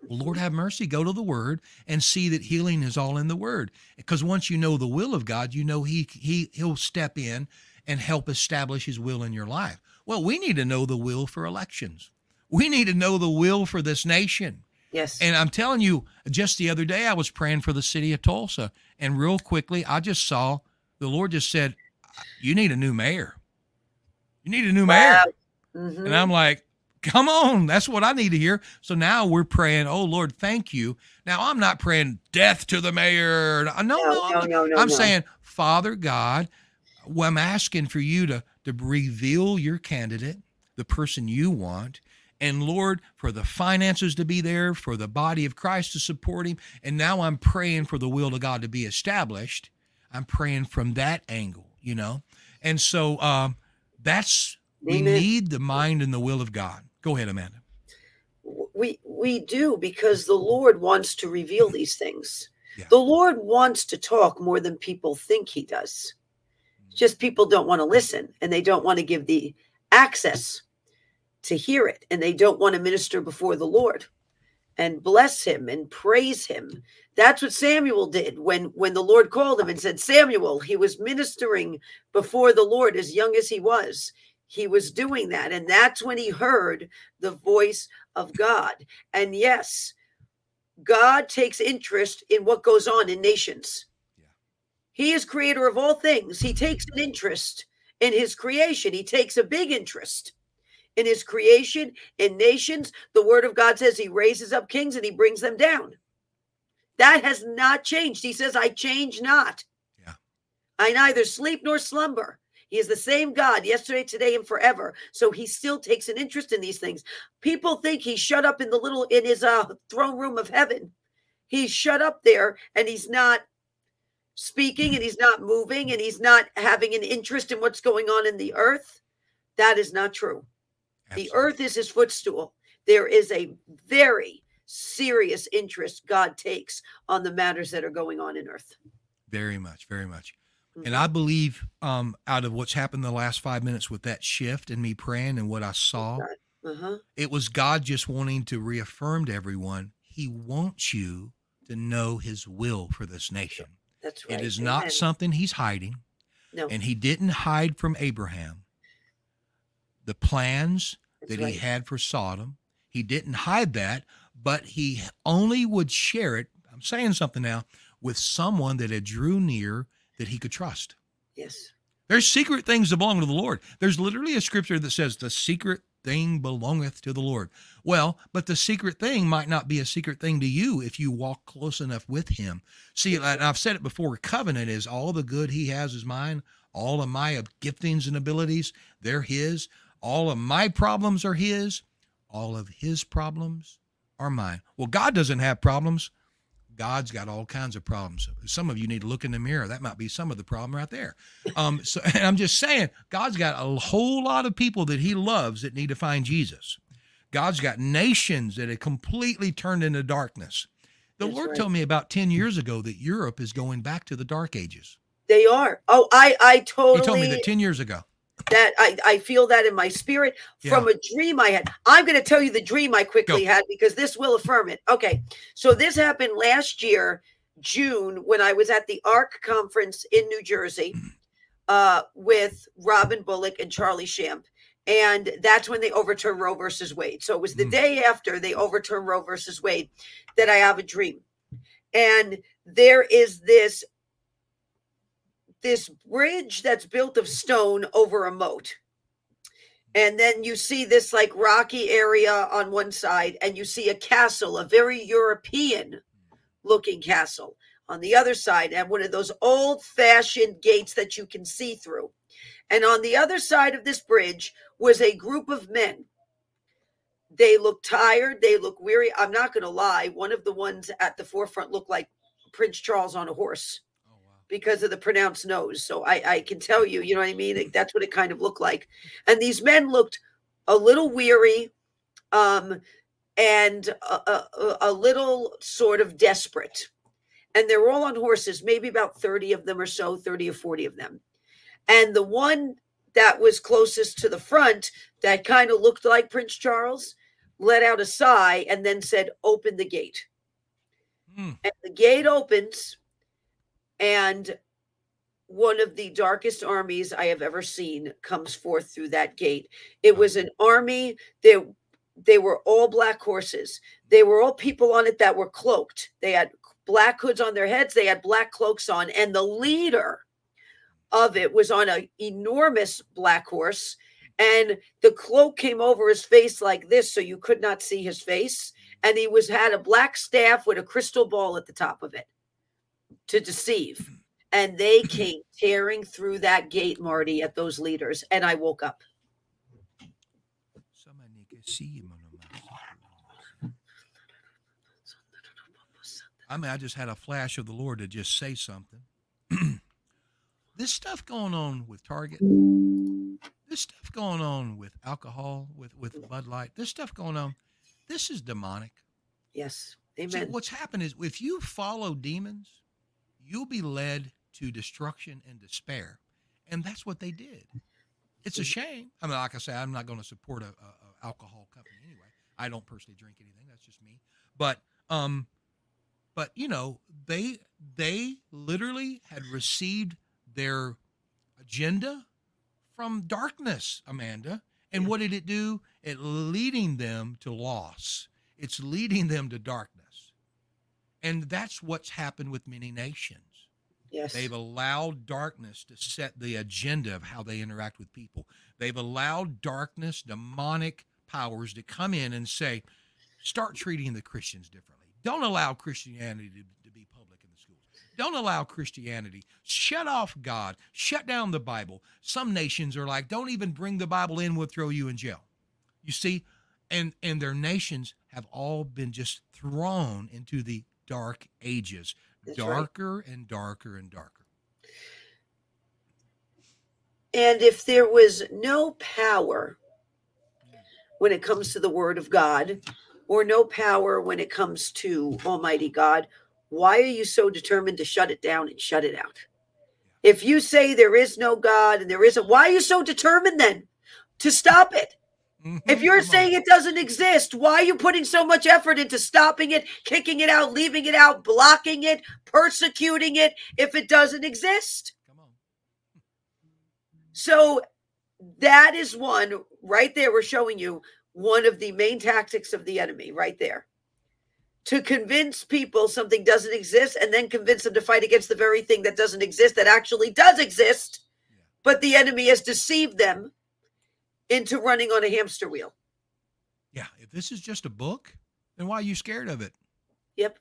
Well, Lord have mercy, go to the word and see that healing is all in the word. Because once you know the will of God, you know he he he'll step in and help establish his will in your life. Well, we need to know the will for elections. We need to know the will for this nation.
Yes.
And I'm telling you, just the other day I was praying for the city of Tulsa and real quickly, I just saw the Lord just said, You need a new mayor. You need a new wow. mayor. Mm-hmm. And I'm like, Come on, that's what I need to hear. So now we're praying, Oh Lord, thank you. Now I'm not praying death to the mayor. No, no, no, no, I'm, no, no, I'm no. saying, Father God, well, I'm asking for you to, to reveal your candidate, the person you want, and Lord, for the finances to be there, for the body of Christ to support him. And now I'm praying for the will of God to be established. I'm praying from that angle, you know? And so um, that's, Amen. we need the mind and the will of God. Go ahead, Amanda.
We, we do because the Lord wants to reveal these things. Yeah. The Lord wants to talk more than people think he does. Just people don't want to listen and they don't want to give the access to hear it and they don't want to minister before the Lord and bless him and praise him. That's what Samuel did when when the Lord called him and said, "Samuel." He was ministering before the Lord as young as he was. He was doing that and that's when he heard the voice of God. And yes, God takes interest in what goes on in nations. He is creator of all things. He takes an interest in his creation. He takes a big interest in his creation, in nations. The word of God says he raises up kings and he brings them down. That has not changed. He says, I change not. Yeah. I neither sleep nor slumber. He is the same God yesterday, today, and forever. So he still takes an interest in these things. People think he's shut up in the little in his uh, throne room of heaven. He's shut up there and he's not speaking and he's not moving and he's not having an interest in what's going on in the earth. That is not true. Absolutely. The earth is his footstool. There is a very serious interest God takes on the matters that are going on in earth.
Very much, very much. Mm-hmm. And I believe um, out of what's happened the last five minutes with that shift and me praying and what I saw, uh-huh. it was God just wanting to reaffirm to everyone He wants you to know His will for this nation.
That's right.
It is Amen. not something He's hiding. No. And He didn't hide from Abraham the plans That's that right. he had for Sodom. He didn't hide that, but he only would share it. I'm saying something now with someone that had drew near that he could trust.
Yes.
There's secret things that belong to the Lord. There's literally a scripture that says the secret thing belongeth to the Lord. Well, but the secret thing might not be a secret thing to you if you walk close enough with him. See, I've said it before, covenant is all the good he has is mine. All of my giftings and abilities, they're his. All of my problems are his, all of his problems are mine. Well, God doesn't have problems. God's got all kinds of problems. Some of you need to look in the mirror. That might be some of the problem right there. Um, so, [laughs] and I'm just saying, God's got a whole lot of people that He loves that need to find Jesus. God's got nations that have completely turned into darkness. The That's Lord right. told me about 10 years ago that Europe is going back to the dark ages.
They are. Oh, I I totally.
He told me that 10 years ago
that I, I feel that in my spirit yeah. from a dream I had. I'm going to tell you the dream I quickly Go. had because this will affirm it. Okay. So this happened last year, June, when I was at the ARC conference in New Jersey. uh, with Robin Bullock and Charlie Shamp. And that's when they overturned Roe versus Wade. So it was the
Mm.
day after they overturned Roe versus Wade that I have a dream. And there is this this bridge that's built of stone over a moat. And then you see this like rocky area on one side, and you see a castle, a very European looking castle on the other side, and one of those old fashioned gates that you can see through. And on the other side of this bridge was a group of men. They look tired, they look weary. I'm not going to lie, one of the ones at the forefront looked like Prince Charles on a horse. Because of the pronounced nose. So I, I can tell you, you know what I mean? Like, That's what it kind of looked like. And these men looked a little weary um, and a, a, a little sort of desperate. And they're all on horses, maybe about 30 of them or so, 30 or 40 of them. And the one that was closest to the front, that kind of looked like Prince Charles, let out a sigh and then said, Open the gate
Hmm.
and the gate opens and one of the darkest armies i have ever seen comes forth through that gate. It was an army they they were all black horses. They were all people on it that were cloaked. They had black hoods on their heads. They had black cloaks on. And the leader of it was on an enormous black horse. And the cloak came over his face like this so you could not see his face. And he was had a black staff with a crystal ball at the top of it to deceive. Mm-hmm. And they mm-hmm. came tearing through that gate marty at those leaders and i woke up. [laughs]
I mean, I just had a flash of the Lord to just say something. [clears throat] this stuff going on with Target, this stuff going on with alcohol, with with Bud Light, this stuff going on, this is demonic.
yes.
See,
amen.
what's happened is if you follow demons, you'll be led to destruction and despair, and that's what they did. It's a shame. I mean, like I say, I'm not going to support a, a, a alcohol company anyway. I don't personally drink anything. That's just me. But um, but you know, they they literally had received their agenda from darkness, Amanda. And
Yeah.
what did it do? It leading them to loss. It's leading them to darkness. And that's what's happened with many nations.
yes
They've allowed darkness to set the agenda of how they interact with people. They've allowed darkness, demonic powers to come in and say, start treating the Christians differently. Don't allow Christianity to, to be public in the schools. Don't allow Christianity. Shut off God. Shut down the Bible. Some nations are like, don't even bring the Bible in, we'll throw you in jail. You see, and and their nations have all been just thrown into the dark ages
That's right.
darker and darker and darker.
and if there was no power when it comes to the word of god or no power when it comes to almighty god why are you so determined to shut it down and shut it out if you say there is no god and there isn't why are you so determined then to stop it If
Mhm,
you're
come on.
saying it doesn't exist, why are you putting so much effort into stopping it, kicking it out, leaving it out, blocking it, persecuting it if it doesn't exist?
come on,
So that is one right there. We're showing you one of the main tactics of the enemy right there to convince people something doesn't exist and then convince them to fight against the very thing that doesn't exist that actually does exist,
Yeah.
but the enemy has deceived them into running on a hamster wheel.
yeah. If this is just a book, then why are you scared of it?
Yep.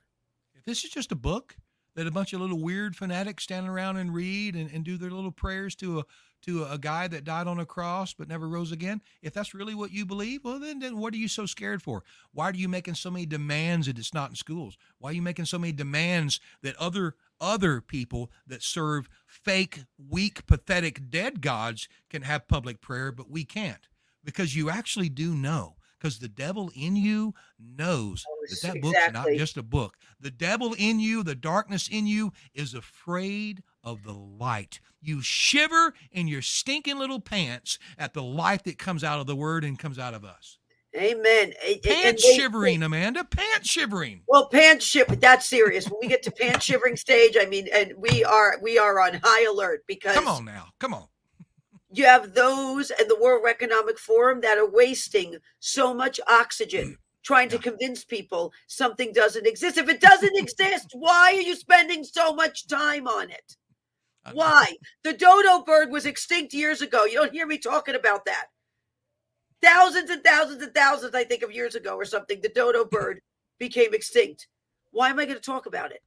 If this is just a book that a bunch of little weird fanatics stand around and read and, and do their little prayers to a to a guy that died on a cross but never rose again, if that's really what you believe, well then then what are you so scared for? Why are you making so many demands that it's not in schools? Why are you making so many demands that other other people that serve fake, weak, pathetic dead gods can have public prayer, but we can't? Because you actually do know. Because the devil in you knows oh, that that book's not just a book. The devil in you, the darkness in you, is afraid of the light. You shiver in your stinking little pants at the light that comes out of the word and comes out of us.
Amen.
Pants
they-
shivering, Amanda. Pants shivering.
Well, pants shiver. That's serious. When we get to pants shivering stage, I mean, and we are we are on high alert because
Come on now. Come on.
you have those and the World Economic Forum that are wasting so much oxygen trying to convince people something doesn't exist. If it doesn't exist, why are you spending so much time on it?
Uh,
why? The dodo bird was extinct years ago. You don't hear me talking about that. Thousands and thousands and thousands, I think, of years ago or something, the dodo [laughs] bird became extinct. Why am I going to talk about it?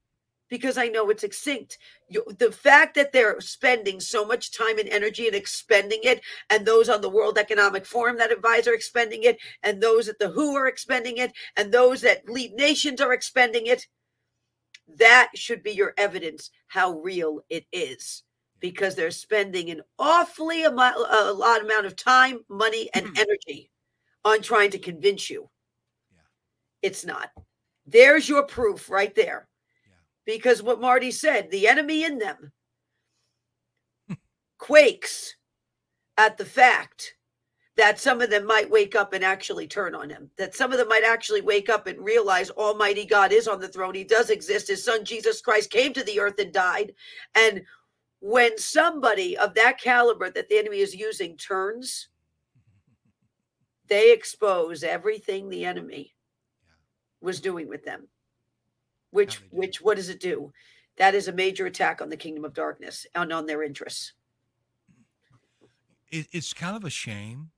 Because I know it's extinct. You, the fact that they're spending so much time and energy and expending it, and those on the World Economic Forum that advise are expending it, and those at the WHO are expending it, and those that lead nations are expending it, that should be your evidence how real it is because they're spending an awfully amo- a lot amount of time, money, and mm. energy on trying to convince you.
Yeah.
It's not. There's your proof right there.
Yeah.
Because what Marty said, the enemy in them [laughs] quakes at the fact that some of them might wake up and actually turn on him. That some of them might actually wake up and realize Almighty God is on the throne. He does exist. His son Jesus Christ came to the earth and died. And when somebody of that caliber that the enemy is using turns, they expose everything the enemy was doing with them. Which
Yeah, they do.
which what does it do? That is a major attack on the kingdom of darkness and on their interests.
It's kind of a shame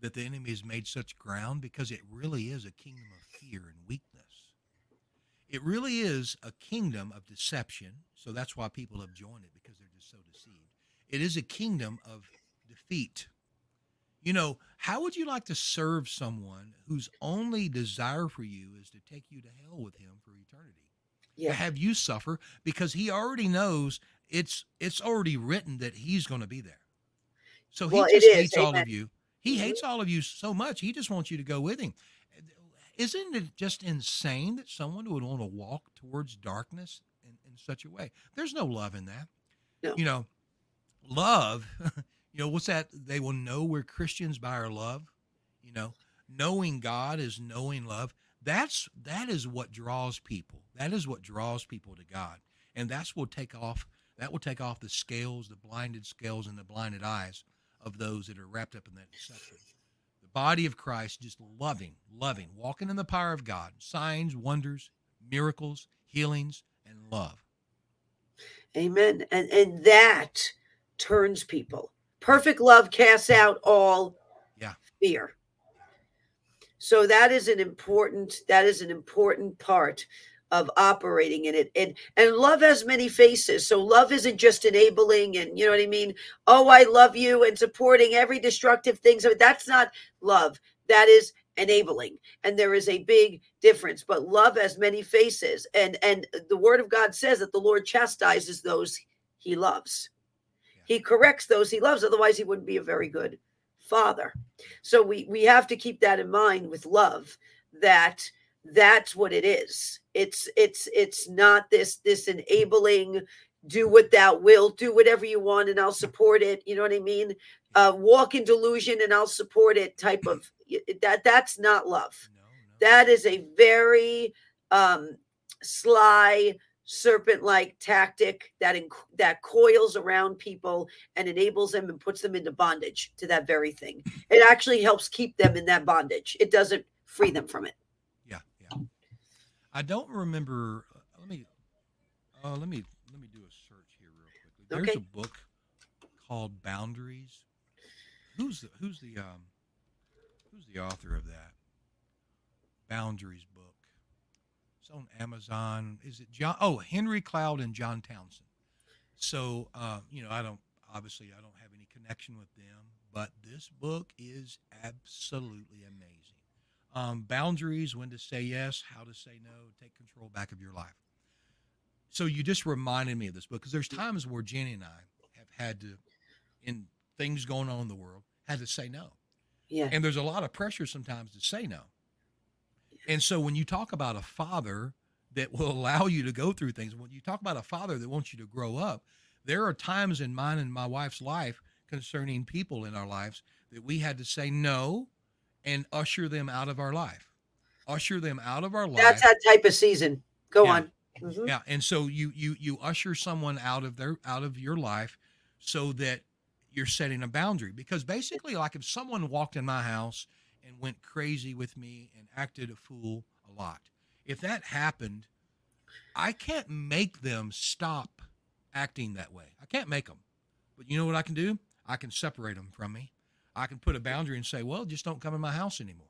that the enemy has made such ground because it really is a kingdom of fear and weakness. It really is a kingdom of deception. So that's why people have joined it because they're just so deceived. It is a kingdom of defeat. You know, how would you like to serve someone whose only desire for you is to take you to hell with him for eternity? To
Yeah.
have you suffer because he already knows it's it's already written that he's going to be there. So he
Well,
just hates all of you. He
Mhm.
hates all of you so much. He just wants you to go with him. Isn't it just insane that someone would want to walk towards darkness in, in such a way? There's no love in that.
No.
You know, love, [laughs] you know, what's that? They will know we're Christians by our love. You know, knowing God is knowing love. That's that is what draws people. That is what draws people to God. And that's will take off that will take off the scales, the blinded scales and the blinded eyes of those that are wrapped up in that deception. The body of Christ just loving, loving, walking in the power of God, signs, wonders, miracles, healings, and love.
Amen. And and that turns people. Perfect love casts out all
Yeah.
fear. So that is an important that is an important part of operating in it. And and love has many faces. So love isn't just enabling and you know what I mean? Oh, I love you and supporting every destructive thing. So that's not love. That is enabling. And there is a big difference. But love has many faces. And and the word of God says that the Lord chastises those he loves. He corrects those he loves. Otherwise, he wouldn't be a very good father. So we we have to keep that in mind with love that that's what it is. It's it's it's not this this enabling do what thou will do whatever you want and I'll support it. You know what I mean? Uh, walk in delusion and I'll support it type of [clears throat] that that's not love.
No, no.
That is a very um, sly serpent-like tactic that inc- that coils around people and enables them and puts them into bondage to that very thing. [clears throat] It actually helps keep them in that bondage. It doesn't free them from it.
Yeah, yeah. I don't remember. uh, Let me, uh, let me, let me do a search here real quickly. There's
Okay.
a book called Boundaries. Who's the Who's the um, Who's the author of that? Boundaries book. It's on Amazon. Is it John? Oh, Henry Cloud and John Townsend. So, uh, you know, I don't obviously I don't have any connection with them, but this book is absolutely amazing um, boundaries, when to say yes, how to say no, take control back of your life. So you just reminded me of this book because there's times where Jenny and I have had to, in things going on in the world, had to say no.
Yeah.
And there's a lot of pressure sometimes to say no. And so when you talk about a father that will [laughs] allow you to go through things, when you talk about a father that wants you to grow up, there are times in mine and my wife's life concerning people in our lives that we had to say no and usher them out of our life. Usher them out of our life.
That's that type of season. Go
Yeah.
on. Mhm.
Yeah, and so you you you usher someone out of their out of your life so that you're setting a boundary because basically like if someone walked in my house and went crazy with me and acted a fool a lot. If that happened, I can't make them stop acting that way. I can't make them. But you know what I can do? I can separate them from me. I can put a boundary and say, "Well, just don't come in my house anymore."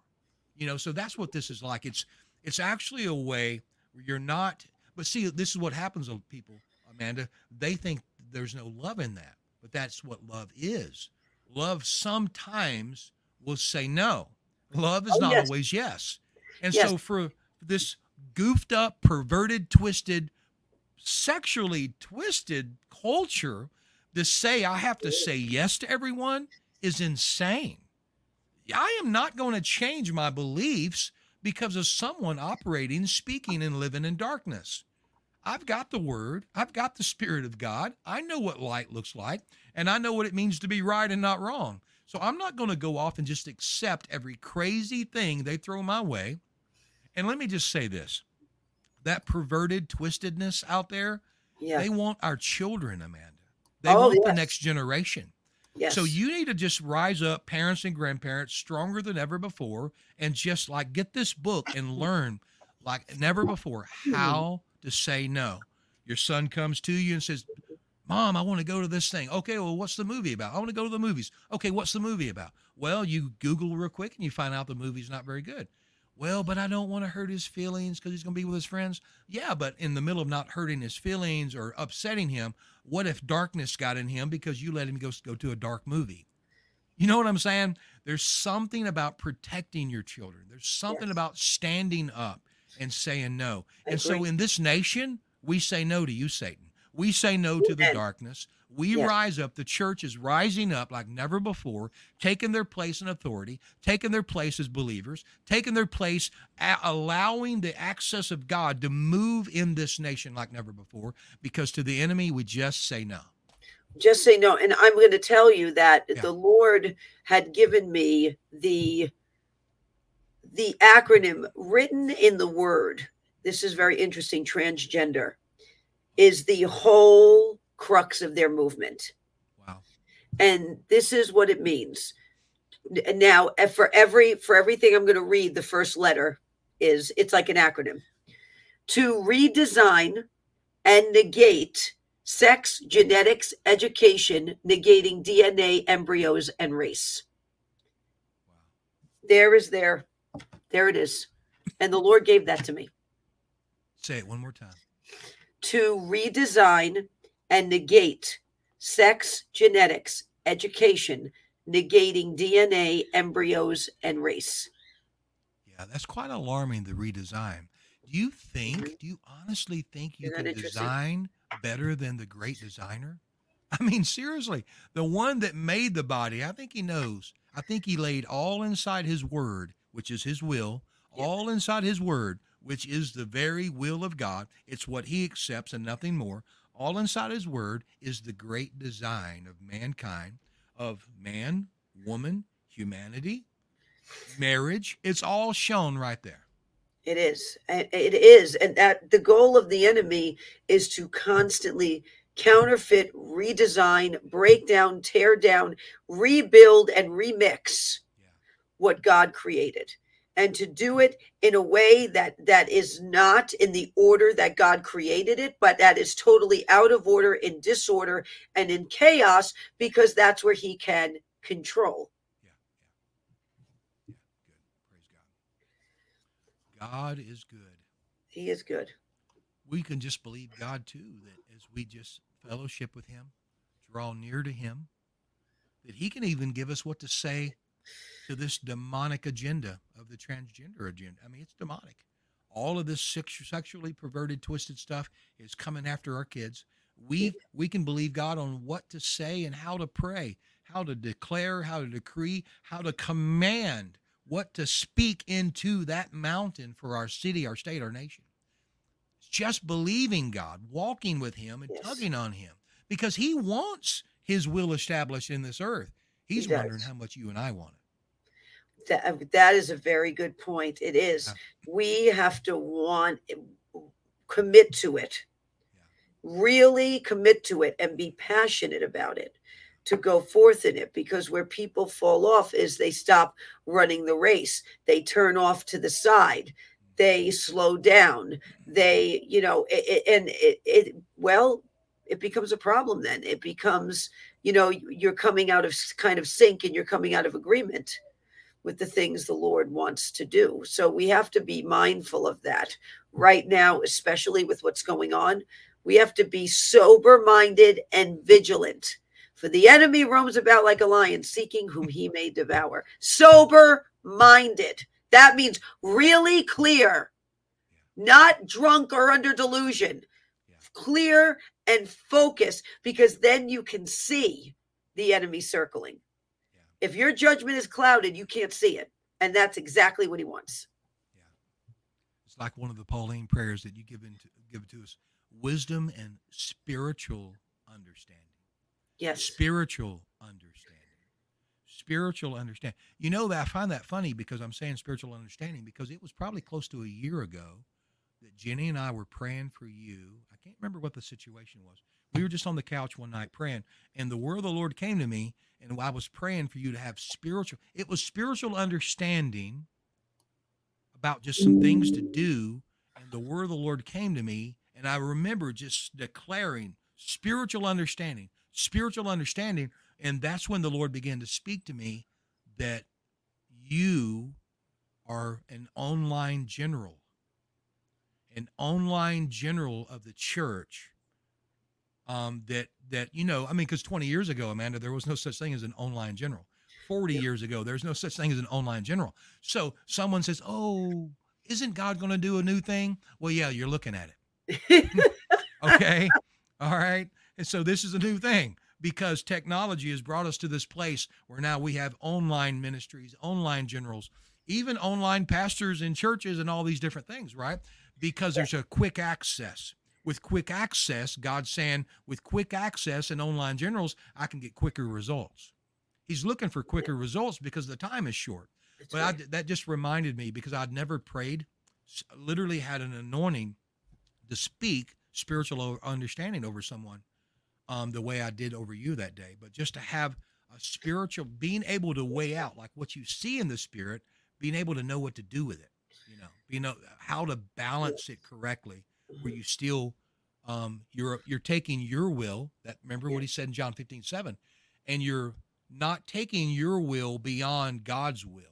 You know, so that's what this is like. It's it's actually a way where you're not but see, this is what happens to people, Amanda. They think there's no love in that, but that's what love is. Love sometimes will say no. Love is
Oh,
not
yes.
always yes. And
Yes.
so for this goofed up, perverted, twisted, sexually twisted culture to say I have to say yes to everyone is insane. I am not going to change my beliefs because of someone operating, speaking, and living in darkness. I've got the word, I've got the spirit of God. I know what light looks like, and I know what it means to be right and not wrong. So I'm not going to go off and just accept every crazy thing they throw my way. And let me just say this that perverted twistedness out there,
Yeah.
they want our children, Amanda. They
Oh,
want the next generation.
yes.
So you need to just rise up, parents and grandparents, stronger than ever before, and just like get this book and learn like never before hmm. how to say no. Your son comes to you and says, Mom, I want to go to this thing. Okay, well, what's the movie about? I want to go to the movies. Okay, what's the movie about? Well, you Google real quick and you find out the movie's not very good. Well, but I don't want to hurt his feelings because he's going to be with his friends. Yeah, but in the middle of not hurting his feelings or upsetting him, what if darkness got in him because you let him go go to a dark movie? You know what I'm saying? There's something about protecting your children. There's something
Yes.
about standing up and saying no.
I
And so in this nation, we say no to you, Satan. We say no to the darkness. We
Yes.
rise up. The church is rising up like never before, taking their place in authority, taking their place as believers, taking their place, a- allowing the access of God to move in this nation like never before. Because to the enemy, we just say no.
just say no and i'm going to tell you that
Yeah.
the lord had given me the the acronym written in the word this is very interesting transgender is the whole crux of their movement
Wow.
and this is what it means now eh, for every for everything i'm going to read the first letter is it's like an acronym to redesign and negate sex genetics education negating dna embryos and race
Wow.
there is there there it is and the lord gave that to me
Say it one more time.
to redesign and negate sex, genetics, education, negating DNA, embryos, and race.
Yeah, that's quite alarming, the redesign. Do you think, mm-hmm. do you honestly think you can design better than the great designer? [laughs] I mean, seriously, the one that made the body, I think he knows. I think he laid all inside his word, which is his will, all inside his word, which is the very will of God. It's what he accepts and nothing more. All inside his word is the great design of mankind, of man, woman, humanity, marriage. It's all shown right there.
It is. It is. And that the goal of the enemy is to constantly counterfeit, redesign, break down, tear down, rebuild, and remix. What God created. And to do it in a way that that is not in the order that God created it, but that is totally out of order, in disorder, and in chaos, because that's where he can control.
Yeah, yeah. Yeah, good. Praise God. God is good.
He is good.
We can just believe God too, that as we just fellowship with Him, draw near to Him, that He can even give us what to say to this demonic agenda of the transgender agenda. I mean, it's demonic. All of this sexually perverted, twisted stuff is coming after our kids. We we can believe God on what to say and how to pray, how to declare, how to decree, how to command, what to speak into that mountain for our city, our state, our nation. It's just believing God, walking with Him, and
Yes.
tugging on Him because He wants His will established in this earth. He's
does.
wondering how much you and I want it.
That uh, that is a very good point. It is.
Yeah.
We have to want eh, commit to it. Really commit to it and be passionate about it to go forth in it because where people fall off is they stop running the race. They turn off to the side. They slow down. They, you know, it, it- and it, it well, it becomes a problem then. It becomes, you know, you're coming out of kind of sync and you're coming out of agreement with the things the Lord wants to do. So we have to be mindful of that right now, especially with what's going on. We have to be sober minded and vigilant. For the enemy roams about like a lion, seeking whom he may devour. Sober minded. That means really clear, not drunk or under delusion.
Yeah.
Clear and focus, because then you can see the enemy circling. If your judgment is clouded, you can't see it. And that's exactly what he wants.
Yeah. It's like one of the Pauline prayers that you give into give to us. Wisdom and spiritual understanding.
Yes.
Spiritual understanding. Spiritual understanding. You know that I find that funny because I'm saying spiritual understanding because it was probably close to a year ago that Jenny and I were praying for you. I can't remember what the situation was. We were just on the couch one night praying, and the word of the Lord came to me, and I was praying for you to have spiritual. It was spiritual understanding about just some things to do, and the word of the Lord came to me, and I remember just declaring spiritual understanding, spiritual understanding, and that's when the Lord began to speak to me that you are an online general, an online general of the church. Um, that that you know, I mean, because 20 years ago, Amanda, there was no such thing as an online general. 40 years ago, there's no such thing as an online general. So someone says, "Oh, isn't God going to do a new thing?" Well, yeah, you're looking at it. [laughs] Okay. All right. And so this is a new thing because technology has brought us to this place where now we have online ministries, online generals, even online pastors in churches and all these different things, right? Because there's a quick access. With quick access, God's saying, with quick access and online generals, I can get quicker results. He's looking for quicker results because the time is short.
That's
But I, that just reminded me because I'd never prayed, literally had an anointing to speak spiritual understanding over someone um, the way I did over you that day. But just to have a spiritual, being able to weigh out like what you see in the spirit, being able to know what to do with it, you know, you know how to balance it correctly, where you still, um, you're you're taking your will. That remember what he said in John 15, 7, and you're not taking your will beyond God's will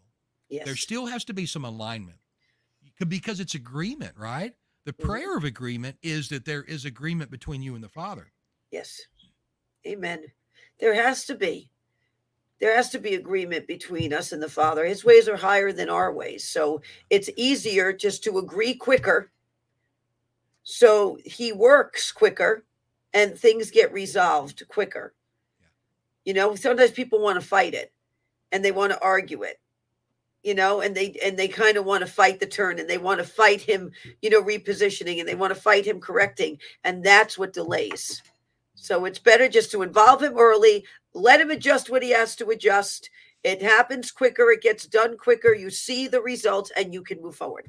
yes.
there still has to be some alignment because it's agreement right the
Mhm.
prayer of agreement is that there is agreement between you and the father
Yes. Amen. There has to be. There has to be agreement between us and the Father. His ways are higher than our ways. So it's easier just to agree quicker. So he works quicker and things get resolved quicker.
Yeah.
You know, sometimes people want to fight it and they want to argue it. You know, and they and they kind of want to fight the turn and they want to fight him, you know, repositioning and they want to fight him correcting and that's what delays. So it's better just to involve him early, let him adjust what he has to adjust. It happens quicker, it gets done quicker. You see the results and you can move forward.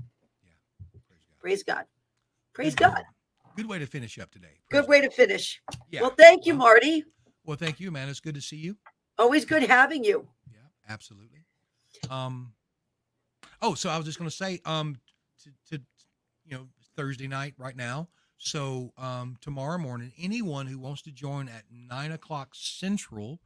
praise god
Praise God. Praise
Good-
God.
good way to finish up today
Good way
God.
to finish.
yeah
Well, thank you, Marty.
well thank you man it's good to see you
Always good having you.
yeah absolutely um oh so i was just going to say um to, to you know thursday night right now so um tomorrow morning anyone who wants to join at nine o'clock central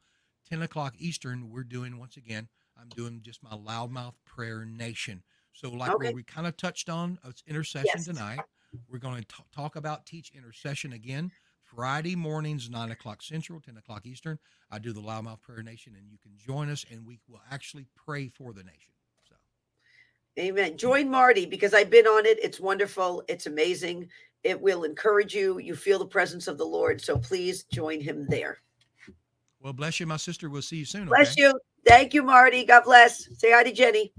10 o'clock eastern we're doing once again i'm doing just my loudmouth prayer nation so like
Okay.
where we kind of touched on uh, it's intercession
Yes.
tonight we're going to talk about teach intercession again friday mornings 9 o'clock central 10 o'clock eastern I do the Loudmouth Prayer Nation, and you can join us, and we will actually pray for the nation. So,
Amen. Join Marty because I've been on it. It's wonderful. It's amazing. It will encourage you. You feel the presence of the Lord. So please join him there.
well, bless you, my sister. We'll see you soon.
Bless
okay?
you. Thank you, Marty. God bless. Say hi to Jenny.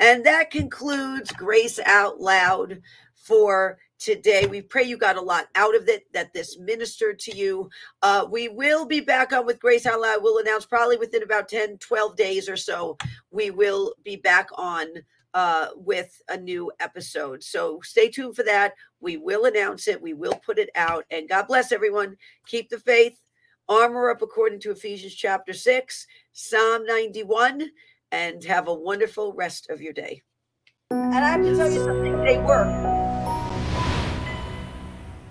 And that concludes Grace Out Loud for today. We pray you got a lot out of it, that this ministered to you. Uh, we will be back on with Grace Out Loud. We'll announce probably within about 10, 12 days or so. We will be back on uh, with a new episode. So stay tuned for that. We will announce it, we will put it out. And God bless everyone. Keep the faith, armor up according to Ephesians chapter 6, Psalm 91, and have a wonderful rest of your day. And I have to tell you something, they work.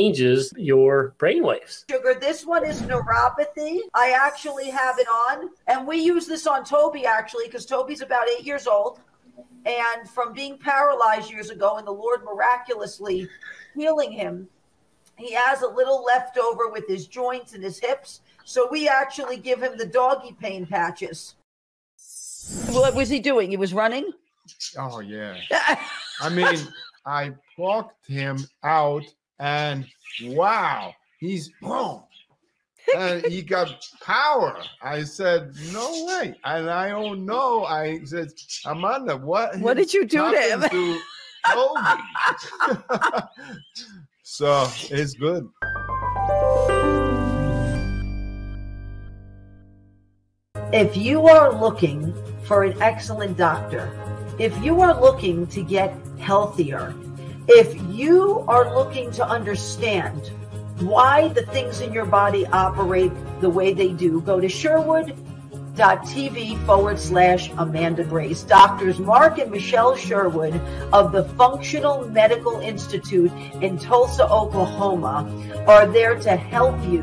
changes your brainwaves.
Sugar, this one is neuropathy. I actually have it on, and we use this on Toby actually because Toby's about eight years old. And from being paralyzed years ago, and the Lord miraculously healing him, he has a little leftover with his joints and his hips. So we actually give him the doggy pain patches. What was he doing? He was running?
Oh, yeah. [laughs] I mean, I plucked him out and wow, he's boom. and he got power. I said, no way. And I don't know. I said, Amanda, what?
What did you do to him? To [laughs]
so it's good.
If you are looking for an excellent doctor, if you are looking to get healthier, if you are looking to understand why the things in your body operate the way they do, go to sherwood.tv forward slash Amanda Grace. Doctors Mark and Michelle Sherwood of the Functional Medical Institute in Tulsa, Oklahoma are there to help you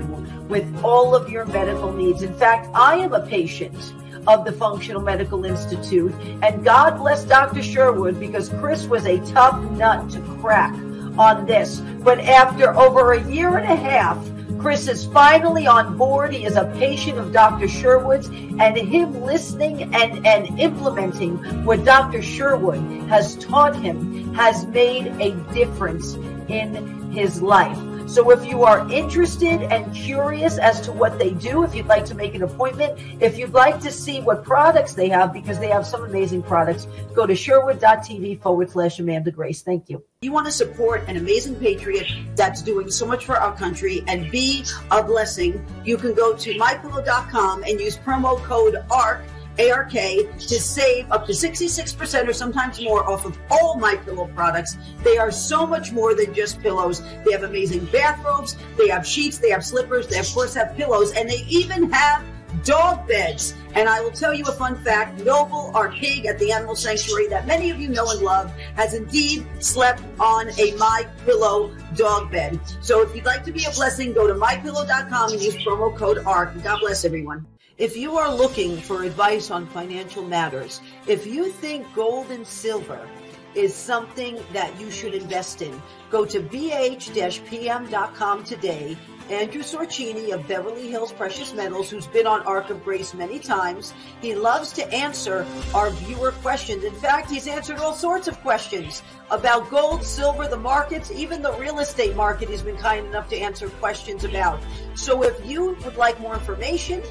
with all of your medical needs. In fact, I am a patient of the Functional Medical Institute. And God bless Dr. Sherwood because Chris was a tough nut to crack on this. But after over a year and a half, Chris is finally on board. He is a patient of Dr. Sherwood's, and him listening and, and implementing what Dr. Sherwood has taught him has made a difference in his life. So if you are interested and curious as to what they do, if you'd like to make an appointment, if you'd like to see what products they have, because they have some amazing products, go to sherwood.tv forward slash Amanda Grace. Thank you. You want to support an amazing patriot that's doing so much for our country and be a blessing, you can go to mypillow.com and use promo code ARK ARK to save up to 66% or sometimes more off of all my pillow products. They are so much more than just pillows. They have amazing bathrobes, they have sheets, they have slippers, they of course have pillows, and they even have dog beds. And I will tell you a fun fact Noble, our pig at the animal sanctuary that many of you know and love, has indeed slept on a My Pillow dog bed. So if you'd like to be a blessing, go to mypillow.com and use promo code ARK. God bless everyone. If you are looking for advice on financial matters, if you think gold and silver is something that you should invest in, go to bh-pm.com today. Andrew Sorchini of Beverly Hills Precious Metals, who's been on Ark of Grace many times, he loves to answer our viewer questions. In fact, he's answered all sorts of questions about gold, silver, the markets, even the real estate market. He's been kind enough to answer questions about. So if you would like more information,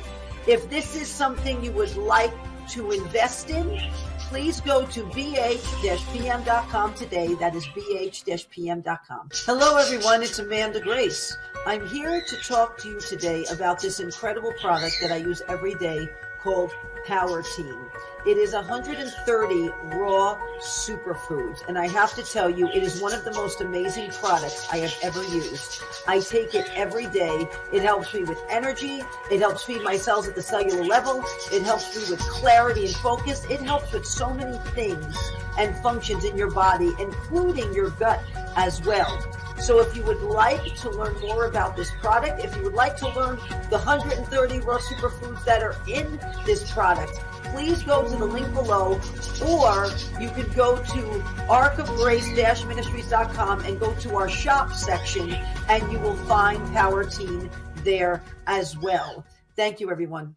if this is something you would like to invest in, please go to bh-pm.com today. That is bh-pm.com. Hello, everyone. It's Amanda Grace. I'm here to talk to you today about this incredible product that I use every day called Power Team. It is 130 raw superfoods. And I have to tell you, it is one of the most amazing products I have ever used. I take it every day. It helps me with energy. It helps feed my cells at the cellular level. It helps me with clarity and focus. It helps with so many things and functions in your body, including your gut as well. So if you would like to learn more about this product, if you would like to learn the 130 raw superfoods that are in this product, please go to the link below, or you could go to arkofgrace-ministries.com and go to our shop section, and you will find Power Team there as well. Thank you, everyone.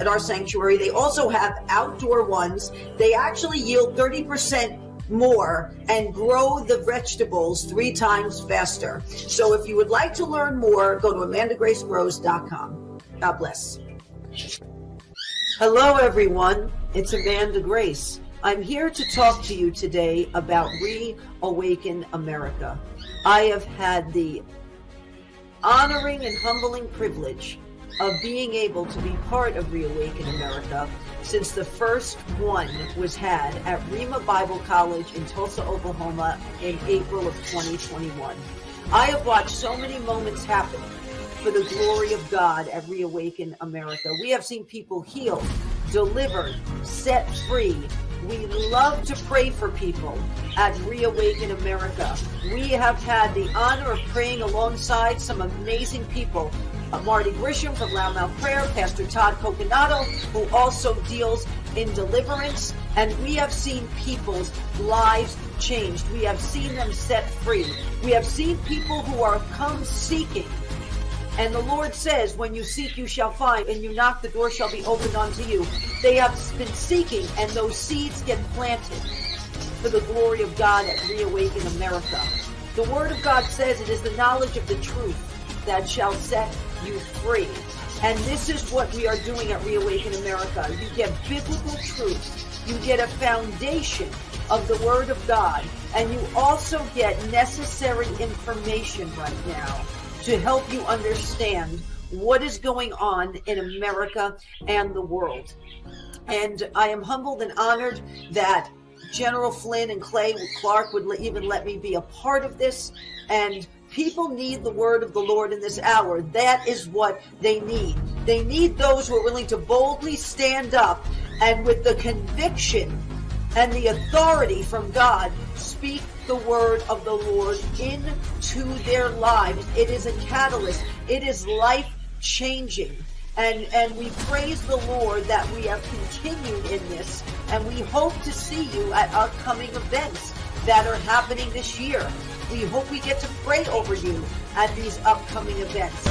at our sanctuary. They also have outdoor ones. They actually yield 30% more and grow the vegetables three times faster. So if you would like to learn more, go to amandagracegrows.com. God bless. Hello, everyone. It's Amanda Grace. I'm here to talk to you today about Reawaken America. I have had the honoring and humbling privilege of being able to be part of Reawaken America since the first one was had at Rhema Bible College in Tulsa, Oklahoma in April of 2021. I have watched so many moments happen for the glory of God at Reawaken America. We have seen people healed, delivered, set free. We love to pray for people at Reawaken America. We have had the honor of praying alongside some amazing people Marty Grisham from Loudmouth Prayer, Pastor Todd Coconato, who also deals in deliverance. And we have seen people's lives changed. We have seen them set free. We have seen people who are come seeking. And the Lord says, when you seek, you shall find, and you knock, the door shall be opened unto you. They have been seeking, and those seeds get planted for the glory of God at Reawaken America. The Word of God says it is the knowledge of the truth that shall set you free. And this is what we are doing at Reawaken America. You get biblical truth. You get a foundation of the Word of God. And you also get necessary information right now to help you understand what is going on in America and the world. And I am humbled and honored that General Flynn and Clay Clark would even let me be a part of this. And People need the word of the Lord in this hour. That is what they need. They need those who are willing to boldly stand up and with the conviction and the authority from God speak the word of the Lord into their lives. It is a catalyst. It is life changing. And, and we praise the Lord that we have continued in this and we hope to see you at upcoming events that are happening this year. We hope we get to pray over you at these upcoming events.